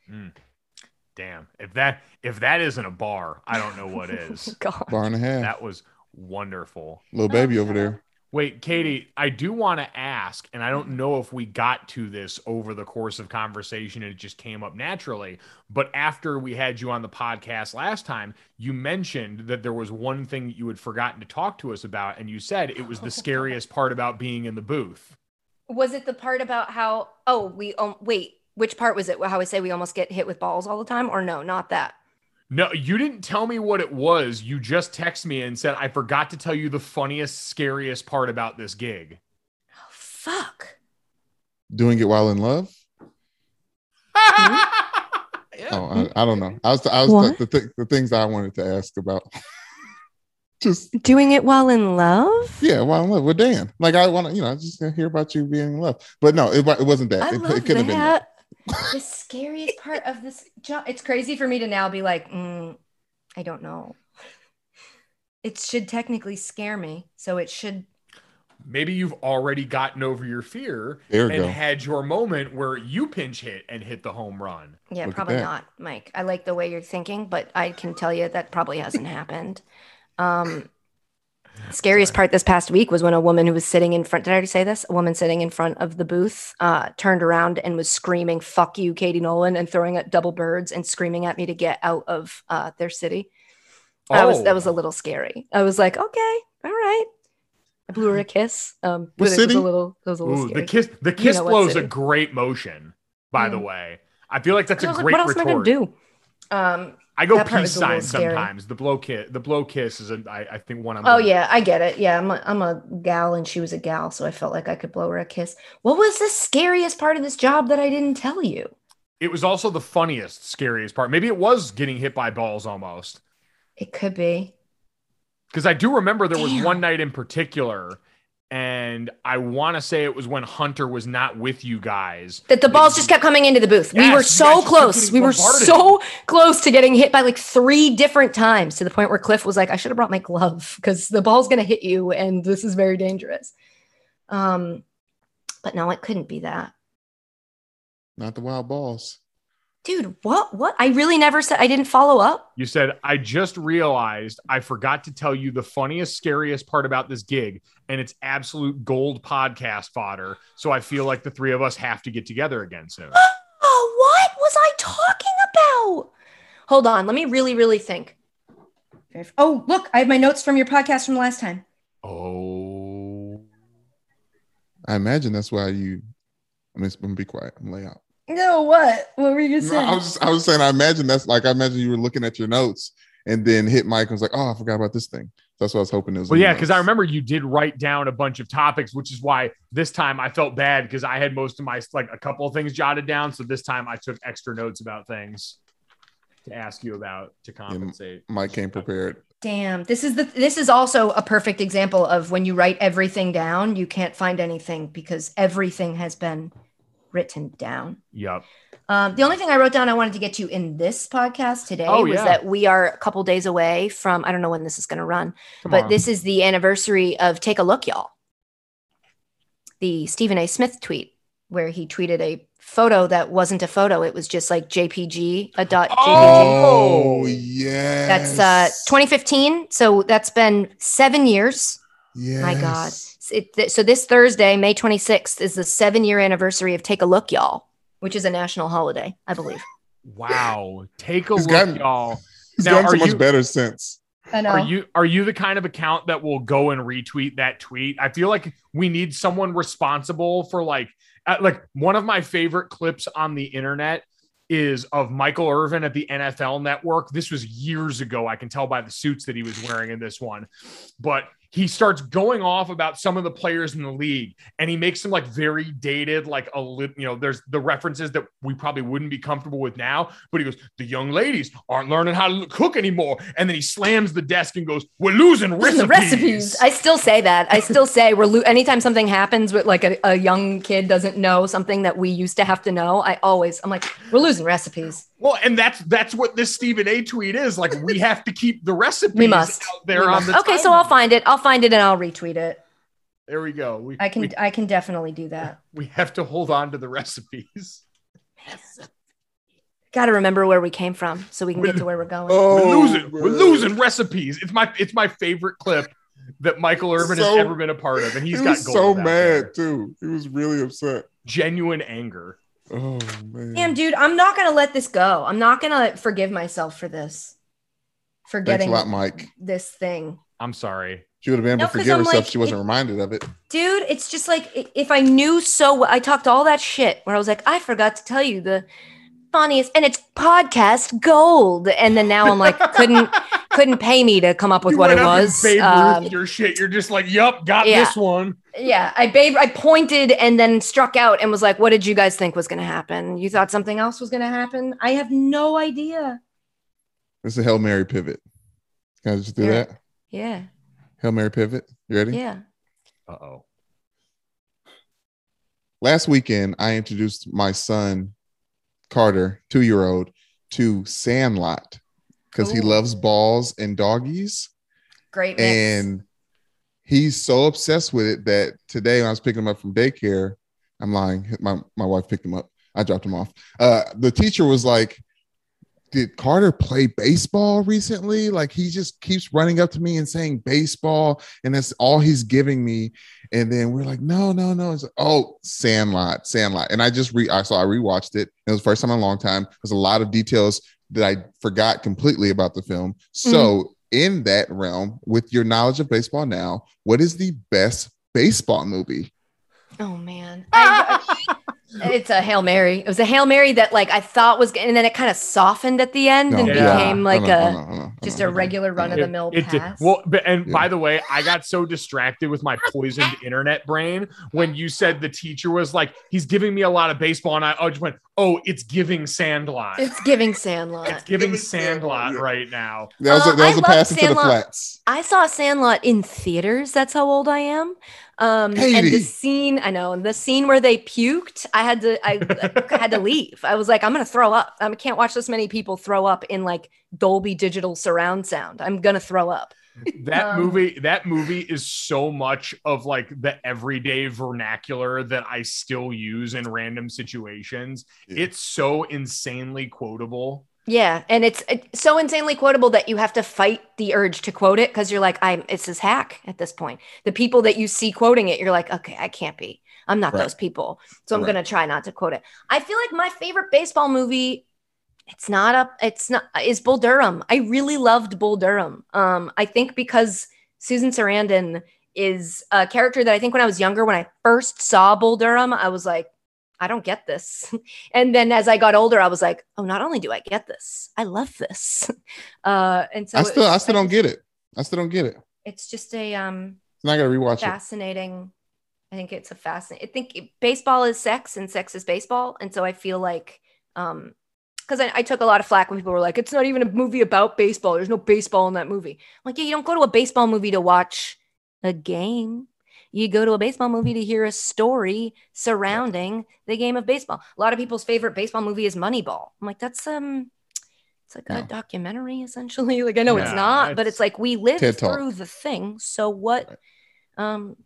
Damn. If that if that isn't a bar, I don't know what is. God. Bar and a half. that was wonderful. Little baby Oh, over there. Wait, Katie, I do want to ask, and I don't know if we got to this over the course of conversation and it just came up naturally, but after we had you on the podcast last time, you mentioned that there was one thing that you had forgotten to talk to us about, and you said it was the scariest part about being in the booth. Was it the part about how? Oh, we um, wait. Which part was it? How I say we almost get hit with balls all the time, or no, not that. No, you didn't tell me what it was. You just texted me and said, I forgot to tell you the funniest, scariest part about this gig. Oh, fuck. Doing it while in love. Yeah. Oh, I, I don't know. I was. I was What? the, the, the things I wanted to ask about. just Doing it while in love. yeah, while in love with Dan. Like I want to, you know, I just hear about you being in love. But no, it, it wasn't that. I it, love it could have been that. That. the scariest part of this job. It's crazy for me to now be like, mm, I don't know. It should technically scare me, so it should. Maybe you've already gotten over your fear There we and go. had your moment where you pinch hit and hit the home run. Yeah, Look probably not, Mike. I like the way you're thinking, but I can tell you that probably hasn't happened. Um, scariest part this past week was when a woman who was sitting in front. Did I already say this? A woman sitting in front of the booth uh, turned around and was screaming "fuck you, Katie Nolan" and throwing at double birds and screaming at me to get out of uh, their city. That was that was a Oh. little scary. I was like, okay, all right. I blew her a kiss. Um, What but it was a little, it was a little Ooh, scary. the kiss the kiss know what blow is a great motion, by the Mm. way. I feel like that's a was like, great what else retort. am I gonna do? Um, I go That peace sign sometimes. The blow kiss, the blow kiss is a, I, I think one I'm. Oh gonna- yeah, I get it. Yeah, I'm a, I'm a gal and she was a gal, so I felt like I could blow her a kiss. What was the scariest part of this job that I didn't tell you? It was also the funniest, scariest part. Maybe it was getting hit by balls almost. It could be. Because I do remember there was one night in particular, and I want to say it was when Hunter was not with you guys. That the balls just kept coming into the booth. we were so guys close. We were so close to getting hit by like three different times to the point where Cliff was like, I should have brought my glove because the ball's gonna hit you and this is very dangerous. Um, but no, it couldn't be that. Not the wild balls. Dude, what what? I really never said I didn't follow up. You said, I just realized I forgot to tell you the funniest, scariest part about this gig, and it's absolute gold podcast fodder. So I feel like the three of us have to get together again soon. Oh, what was I talking about? Hold on, let me really, really think. Oh, look, I have my notes from your podcast from last time. Oh. I imagine that's why you. I mean, just gonna be quiet. I'm lay out. No, what? What were you gonna No. I was just, I was saying I imagine that's like I imagine you were looking at your notes and then hit Mike and was like, oh, I forgot about this thing. That's what I was hoping it was. Well, yeah, because I remember you did write down a bunch of topics, which is why this time I felt bad because I had most of my like a couple of things jotted down. So this time I took extra notes about things to ask you about to compensate. Mike came prepared. Damn, this is the this is also a perfect example of when you write everything down, you can't find anything because everything has been written down. Yep. Um, the only thing I wrote down I wanted to get to in this podcast today Oh, was yeah. that we are a couple days away from I don't know when this is going to run, Come but on. this is the anniversary of Take a Look, y'all. The Stephen A. Smith tweet where he tweeted a photo that wasn't a photo; it was just like JPG, a dot JPG. Oh! Oh yeah. That's uh 2015. So that's been seven years. Yeah. My God. It, th- so this Thursday, May 26th, is the seven year anniversary of Take a Look, y'all, which is a national holiday, I believe. Wow. Take a He's look, gotten- y'all. He's Now, gotten so much you- better since. I know. Are you are you the kind of account that will go and retweet that tweet? I feel like we need someone responsible for like uh, like one of my favorite clips on the internet is of Michael Irvin at the NFL network. This was years ago. I can tell by the suits that he was wearing in this one. But he starts going off about some of the players in the league and he makes them like very dated like a you know there's the references that we probably wouldn't be comfortable with now but he goes the young ladies aren't learning how to cook anymore and then he slams the desk and goes we're losing recipes, the recipes. I still say that. I still say we're lo- anytime something happens with like a, a young kid doesn't know something that we used to have to know. I always I'm like we're losing recipes. Well and that's that's what this stephen a tweet is like we have to keep the recipes We must. out there We on must. the okay, so I'll find it. I'll find it and I'll retweet it. there we go we, I can we, I can definitely do that. we have to hold on to the recipes Got to remember where we came from so we can get to where we're going. Oh, we're losing we're losing recipes it's my it's my favorant clip that michael irvin has ever been a part of and he's he got was gold so mad there. too. He was really upset. genuine anger Oh man. Damn, dude, I'm not gonna let this go. I'm not gonna forgive myself for this. For Thanks a getting lot, Mike. this thing. i'm sorry She would have been No, able to 'cause forgive I'm herself. like, if she wasn't it- reminded of it. Dude, it's just like if I knew so well, I talked all that shit where I was like, I forgot to tell you the funniest, and it's podcast gold. And then now I'm like, couldn't couldn't pay me to come up with You what it went up and was. Babe Um, your shit. You're just like, yup, got yeah. this one. Yeah, I babe, I pointed and then struck out and was like, "What did you guys think was going to happen? You thought something else was going to happen? I have no idea." It's a Hail Mary pivot. Can I just do Yeah. that? Yeah, Hail Mary pivot. You ready? yeah. Uh oh. Last weekend, I introduced my son, Carter, two year old, to Sandlot because he loves balls and doggies. Great mix. And he's so obsessed with it that today when I was picking him up from daycare, I'm lying. My my wife picked him up. I dropped him off. Uh, the teacher was like, "Did Carter play baseball recently? Like he just keeps running up to me and saying baseball, and that's all he's giving me." And then we're like, "No, no, no." It's like, "Oh, Sandlot, Sandlot." And I just re I saw I rewatched it. It was the first time in a long time. There's a lot of details that I forgot completely about the film. So in that realm, with your knowledge of baseball now, what is the best baseball movie? oh man, I, It's a Hail Mary. It was a Hail Mary that like I thought was and then it kind of softened at the end and Yeah. became like Hold a hold on, hold on, just a regular run of the mill It did. pass. Well, but, and Yeah. by the way, I got so distracted with my poisoned internet brain when you said the teacher was like, he's giving me a lot of baseball. And I, I just went, oh, it's giving Sandlot. it's giving Sandlot. It's giving Giving Sandlot Sandlot, right now. That was a, Uh, that was I a love pass into the Sandlot. flats. I saw Sandlot in theaters. That's how old I am. Um, and the scene, I know, and the scene where they puked, I had to, I, I had to leave. I was like, I'm gonna throw up. I can't watch this many people throw up in like Dolby Digital surround sound. I'm gonna throw up. That Um, movie, that movie is so much of like the everyday vernacular that I still use in random situations. Yeah. It's so insanely quotable. Yeah, and it's, it's so insanely quotable that you have to fight the urge to quote it because you're like, I'm. It's his hack at this point. The people that you see quoting it, you're like, okay, I can't be. I'm not Right. those people, so I'm Right. gonna try not to quote it. I feel like my favorite baseball movie. It's not up. It's not. Is Bull Durham. I really loved Bull Durham. Um, I think because Susan Sarandon is a character that I think when I was younger, when I first saw Bull Durham, I was like, I don't get this. And then as I got older, I was like, oh, not only do I get this, I love this. Uh, and so I still, was- I still don't get it. I still don't get it. It's just a um And I gotta rewatch it. fascinating. I think it's a fascinating. I think it- baseball is sex and sex is baseball, and so I feel like um because I, I took a lot of flack when people were like, "It's not even a movie about baseball. There's no baseball in that movie." I'm like, yeah, you don't go to a baseball movie to watch a game. You go to a baseball movie to hear a story surrounding the game of baseball. A lot of people's favorite baseball movie is Moneyball. I'm like, that's um, it's like a documentary essentially. Like I know it's Yeah, not, but it's- it's like we lived TED Talk. through the thing. So what? Um,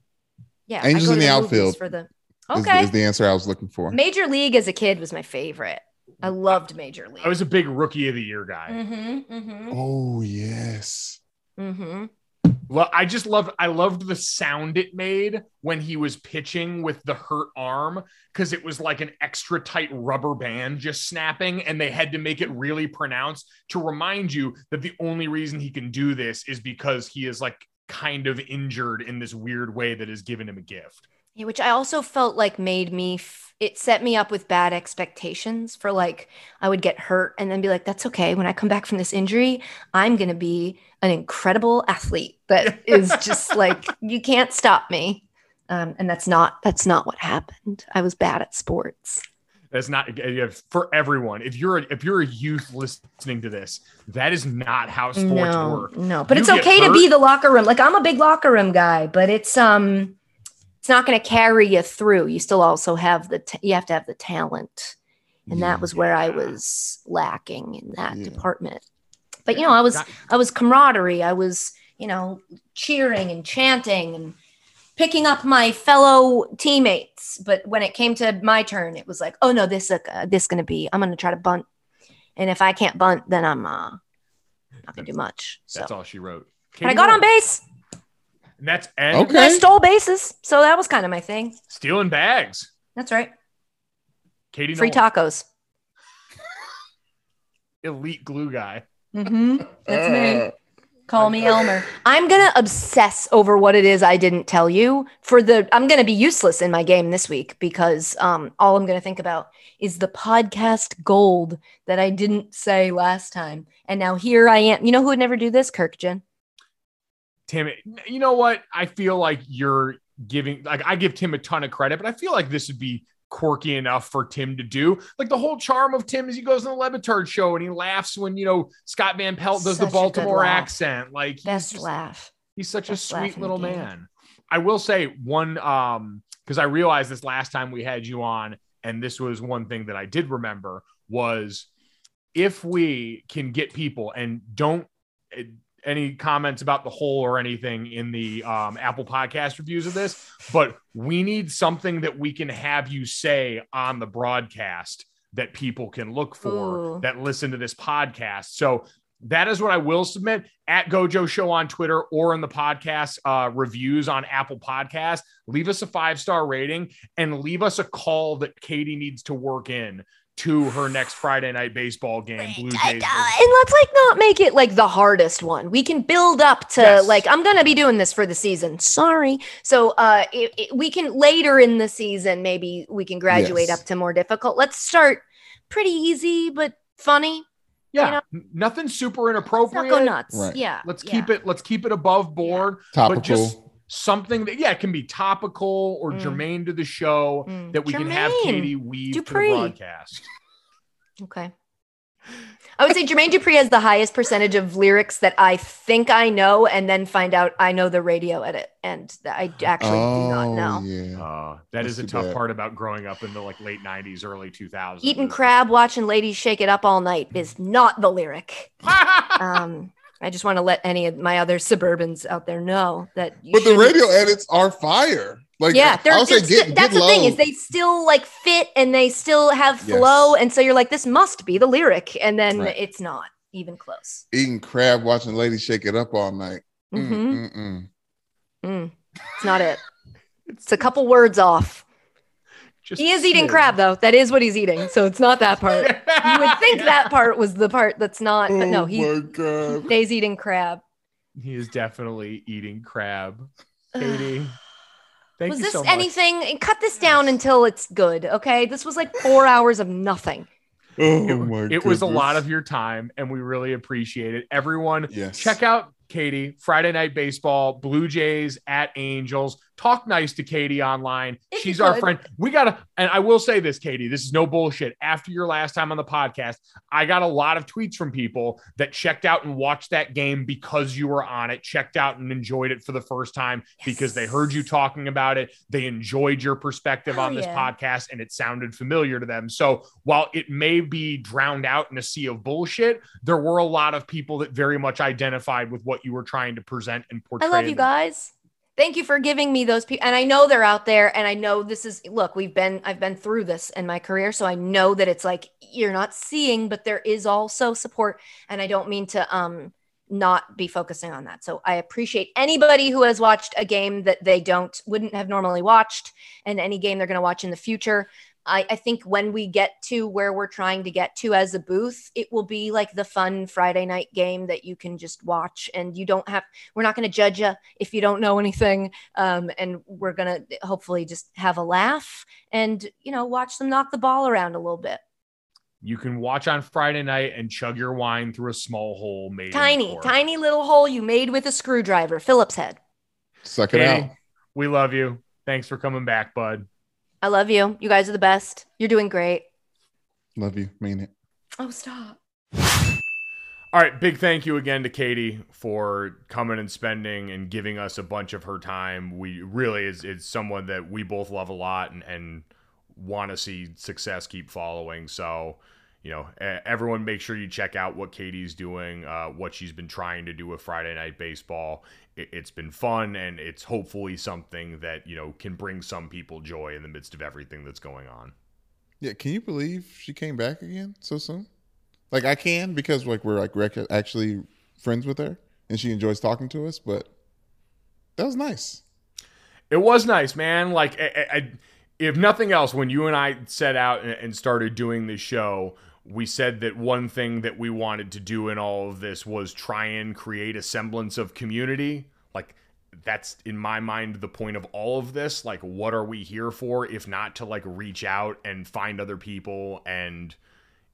yeah, Angels in to the Outfield for the Is- okay. Is, the answer I was looking for. Major League as a kid was my favorite. I loved Major League. I was a big rookie of the year guy. Mm-hmm. Mm-hmm. Oh yes. Mm-hmm. Well, I just loved I loved the sound it made when he was pitching with the hurt arm because it was like an extra tight rubber band just snapping, and they had to make it really pronounced to remind you that the only reason he can do this is because he is like kind of injured in this weird way that has given him a gift. Yeah, which I also felt like made me. F- it set me up with bad expectations for like I would get hurt and then be like, "That's okay. When I come back from this injury, I'm gonna be an incredible athlete that is just like you can't stop me." Um, and that's not that's not what happened. I was bad at sports. That's not for everyone. If you're a, if you're a youth listening to this, that is not how sports no, work. no, but You it's okay to be the locker room. Like I'm a big locker room guy, but it's um, not going to carry you through. You still also have the t- you have to have the talent, and that was where I was lacking in that Yeah. department. But you know, I was I was camaraderie. I was you know cheering and chanting and picking up my fellow teammates. But when it came to my turn, it was like, oh no, this uh, this going to be. I'm going to try to bunt, and if I can't bunt, then I'm uh, not going to do much. So. That's all she wrote. But I got on base. And that's and Okay. I stole bases, so that was kind of my thing. stealing bags. That's right. Katie Free Nolan, tacos. elite glue guy. Mm-hmm. That's me. Call me Elmer. I'm gonna obsess over what it is I didn't tell you. For the, I'm gonna be useless in my game this week because um, all I'm gonna think about is the podcast gold that I didn't say last time, and now here I am. You know who would never do this? Kurkjian. Tim, you know what? I feel like you're giving like I give Tim a ton of credit, but I feel like this would be quirky enough for Tim to do. Like the whole charm of Tim is he goes on the LeBatard show and he laughs when you know Scott Van Pelt does Such the Baltimore accent. Like Best just- laugh. He's such a Best laugh sweet little man. I will say one um because I realized this last time we had you on, and this was one thing that I did remember was if we can get people and don't any comments about the whole or anything in the um, Apple podcast reviews of this, but we need something that we can have you say on the broadcast that people can look for Ooh. that listen to this podcast. So that is what I will submit at GoJo Show on Twitter or in the podcast uh, reviews on Apple Podcast. Leave us a five star rating and leave us a call that Katie needs to work in to her next Friday night baseball game. Blue Jays. And let's like not make it like the hardest one. We can build up to Yes. like I'm gonna be doing this for the season. Sorry. So uh, it, it- we can later in the season maybe we can graduate Yes. up to more difficult. Let's start pretty easy but funny. yeah, you know, nothing super Let's inappropriate. not go nuts. Right. Yeah. Let's yeah. keep it. Let's keep it above board. Topical. But just something that yeah, it can be topical or Mm. germane to the show Mm. that we can have Katie weave to the Dupri. broadcast. Okay. I would say Jermaine Dupri has the highest percentage of lyrics that I think I know, and then find out I know the radio edit, and that I actually do not Oh, know. Yeah. Uh, that That's is a tough bad. part about growing up in the like late '90s, early 2000s. Eating crab, watching ladies shake it up all night is not the lyric. Um, I just want to let any of my other suburbans out there know that. But the radio edits are fire. Like yeah, they're, I'll say they're get, sti- that's get the thing is they still like fit and they still have Yes. flow, and so you're like, this must be the lyric, and then Right. it's not even close. eating crab, watching ladies shake it up all night. Mm, Mhm. mm, mm. Mm, it's not it. It's a couple words off. Just He is eating smidge. crab though. That is what he's eating. So it's not that part. You would think that part was the part that's not, but no, oh he my god. eating crab. He is definitely eating crab. Katie, thank was you this so much. anything? Cut this down until it's good. Okay. This was like four hours of nothing. Oh It, my it was a lot of your time, and we really appreciate it. Everyone, Yes. check out Katie Friday Night Baseball, Blue Jays at Angels. Talk nice to Katie online. If She's our friend. We gotta, and I will say this, Katie. This is no bullshit. After your last time on the podcast, I got a lot of tweets from people that checked out and watched that game because you were on it, checked out and enjoyed it for the first time because they heard you talking about it. They enjoyed your perspective Hell on this yeah. podcast and it sounded familiar to them. So while it may be drowned out in a sea of bullshit, there were a lot of people that very much identified with what you were trying to present and portray. I love you guys. Thank you for giving me those people. And I know they're out there. And I know this is, look, we've been, I've been through this in my career. So I know that it's like you're not seeing, but there is also support. And I don't mean to, um, not be focusing on that. So I appreciate anybody who has watched a game that they don't wouldn't have normally watched and any game they're going to watch in the future. I, I think when we get to where we're trying to get to as a booth, it will be like the fun Friday night game that you can just watch and you don't have, we're not going to judge you if you don't know anything. Um, and we're going to hopefully just have a laugh and, you know, watch them knock the ball around a little bit. You can watch on Friday night and chug your wine through a small hole made Tiny, tiny little hole you made with a screwdriver, Phillips head. Suck it Katie, out. we love you. Thanks for coming back, bud. I love you. You guys are the best. You're doing great. Love you. Mean it. Oh, stop. All right, big thank you again to Katie for coming and spending and giving us a bunch of her time. We really is it's someone that we both love a lot and, and want to see success keep following. So, you know, everyone make sure you check out what Katie's doing, uh, what she's been trying to do with Friday Night Baseball. It, it's been fun and it's hopefully something that, you know, can bring some people joy in the midst of everything that's going on. Yeah, can you believe she came back again so soon? Like I can because like we're like rec- actually friends with her and she enjoys talking to us, but that was nice. It was nice, man. Like, I, I, if nothing else, when you and I set out and, and started doing this show, we said that one thing that we wanted to do in all of this was try and create a semblance of community. Like, that's in my mind the point of all of this. Like, what are we here for if not to like reach out and find other people and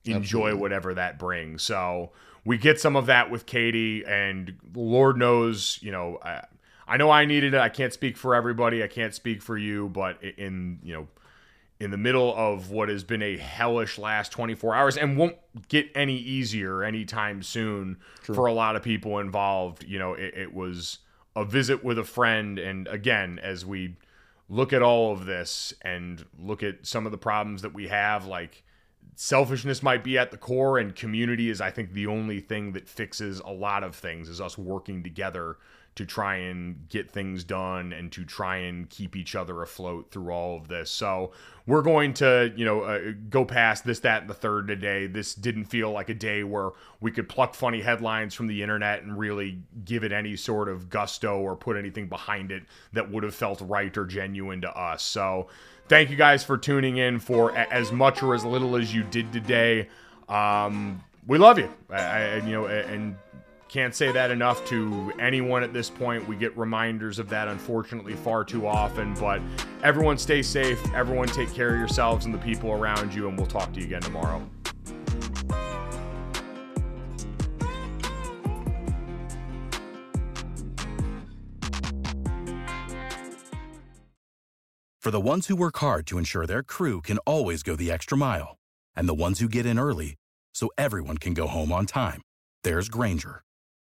enjoy Absolutely. whatever that brings? So we get some of that with Katie, and Lord knows, you know, I, I know I needed it. I can't speak for everybody. I can't speak for you, but in you know, in the middle of what has been a hellish last 24 hours and won't get any easier anytime soon for a lot of people involved, you know, it, it was a visit with a friend. And again, as we look at all of this and look at some of the problems that we have, like selfishness might be at the core and community is i think the only thing that fixes a lot of things is us working together to try and get things done and to try and keep each other afloat through all of this. So we're going to, you know, uh, go past this, that, and the third today. This didn't feel like a day where we could pluck funny headlines from the internet and really give it any sort of gusto or put anything behind it that would have felt right or genuine to us. So thank you guys for tuning in for as much or as little as you did today. Um, we love you, I, I, you know, and can't say that enough to anyone at this point. We get reminders of that, unfortunately, far too often. But everyone stay safe. Everyone take care of yourselves and the people around you. And we'll talk to you again tomorrow. For the ones who work hard to ensure their crew can always go the extra mile, and the ones who get in early so everyone can go home on time, there's Grainger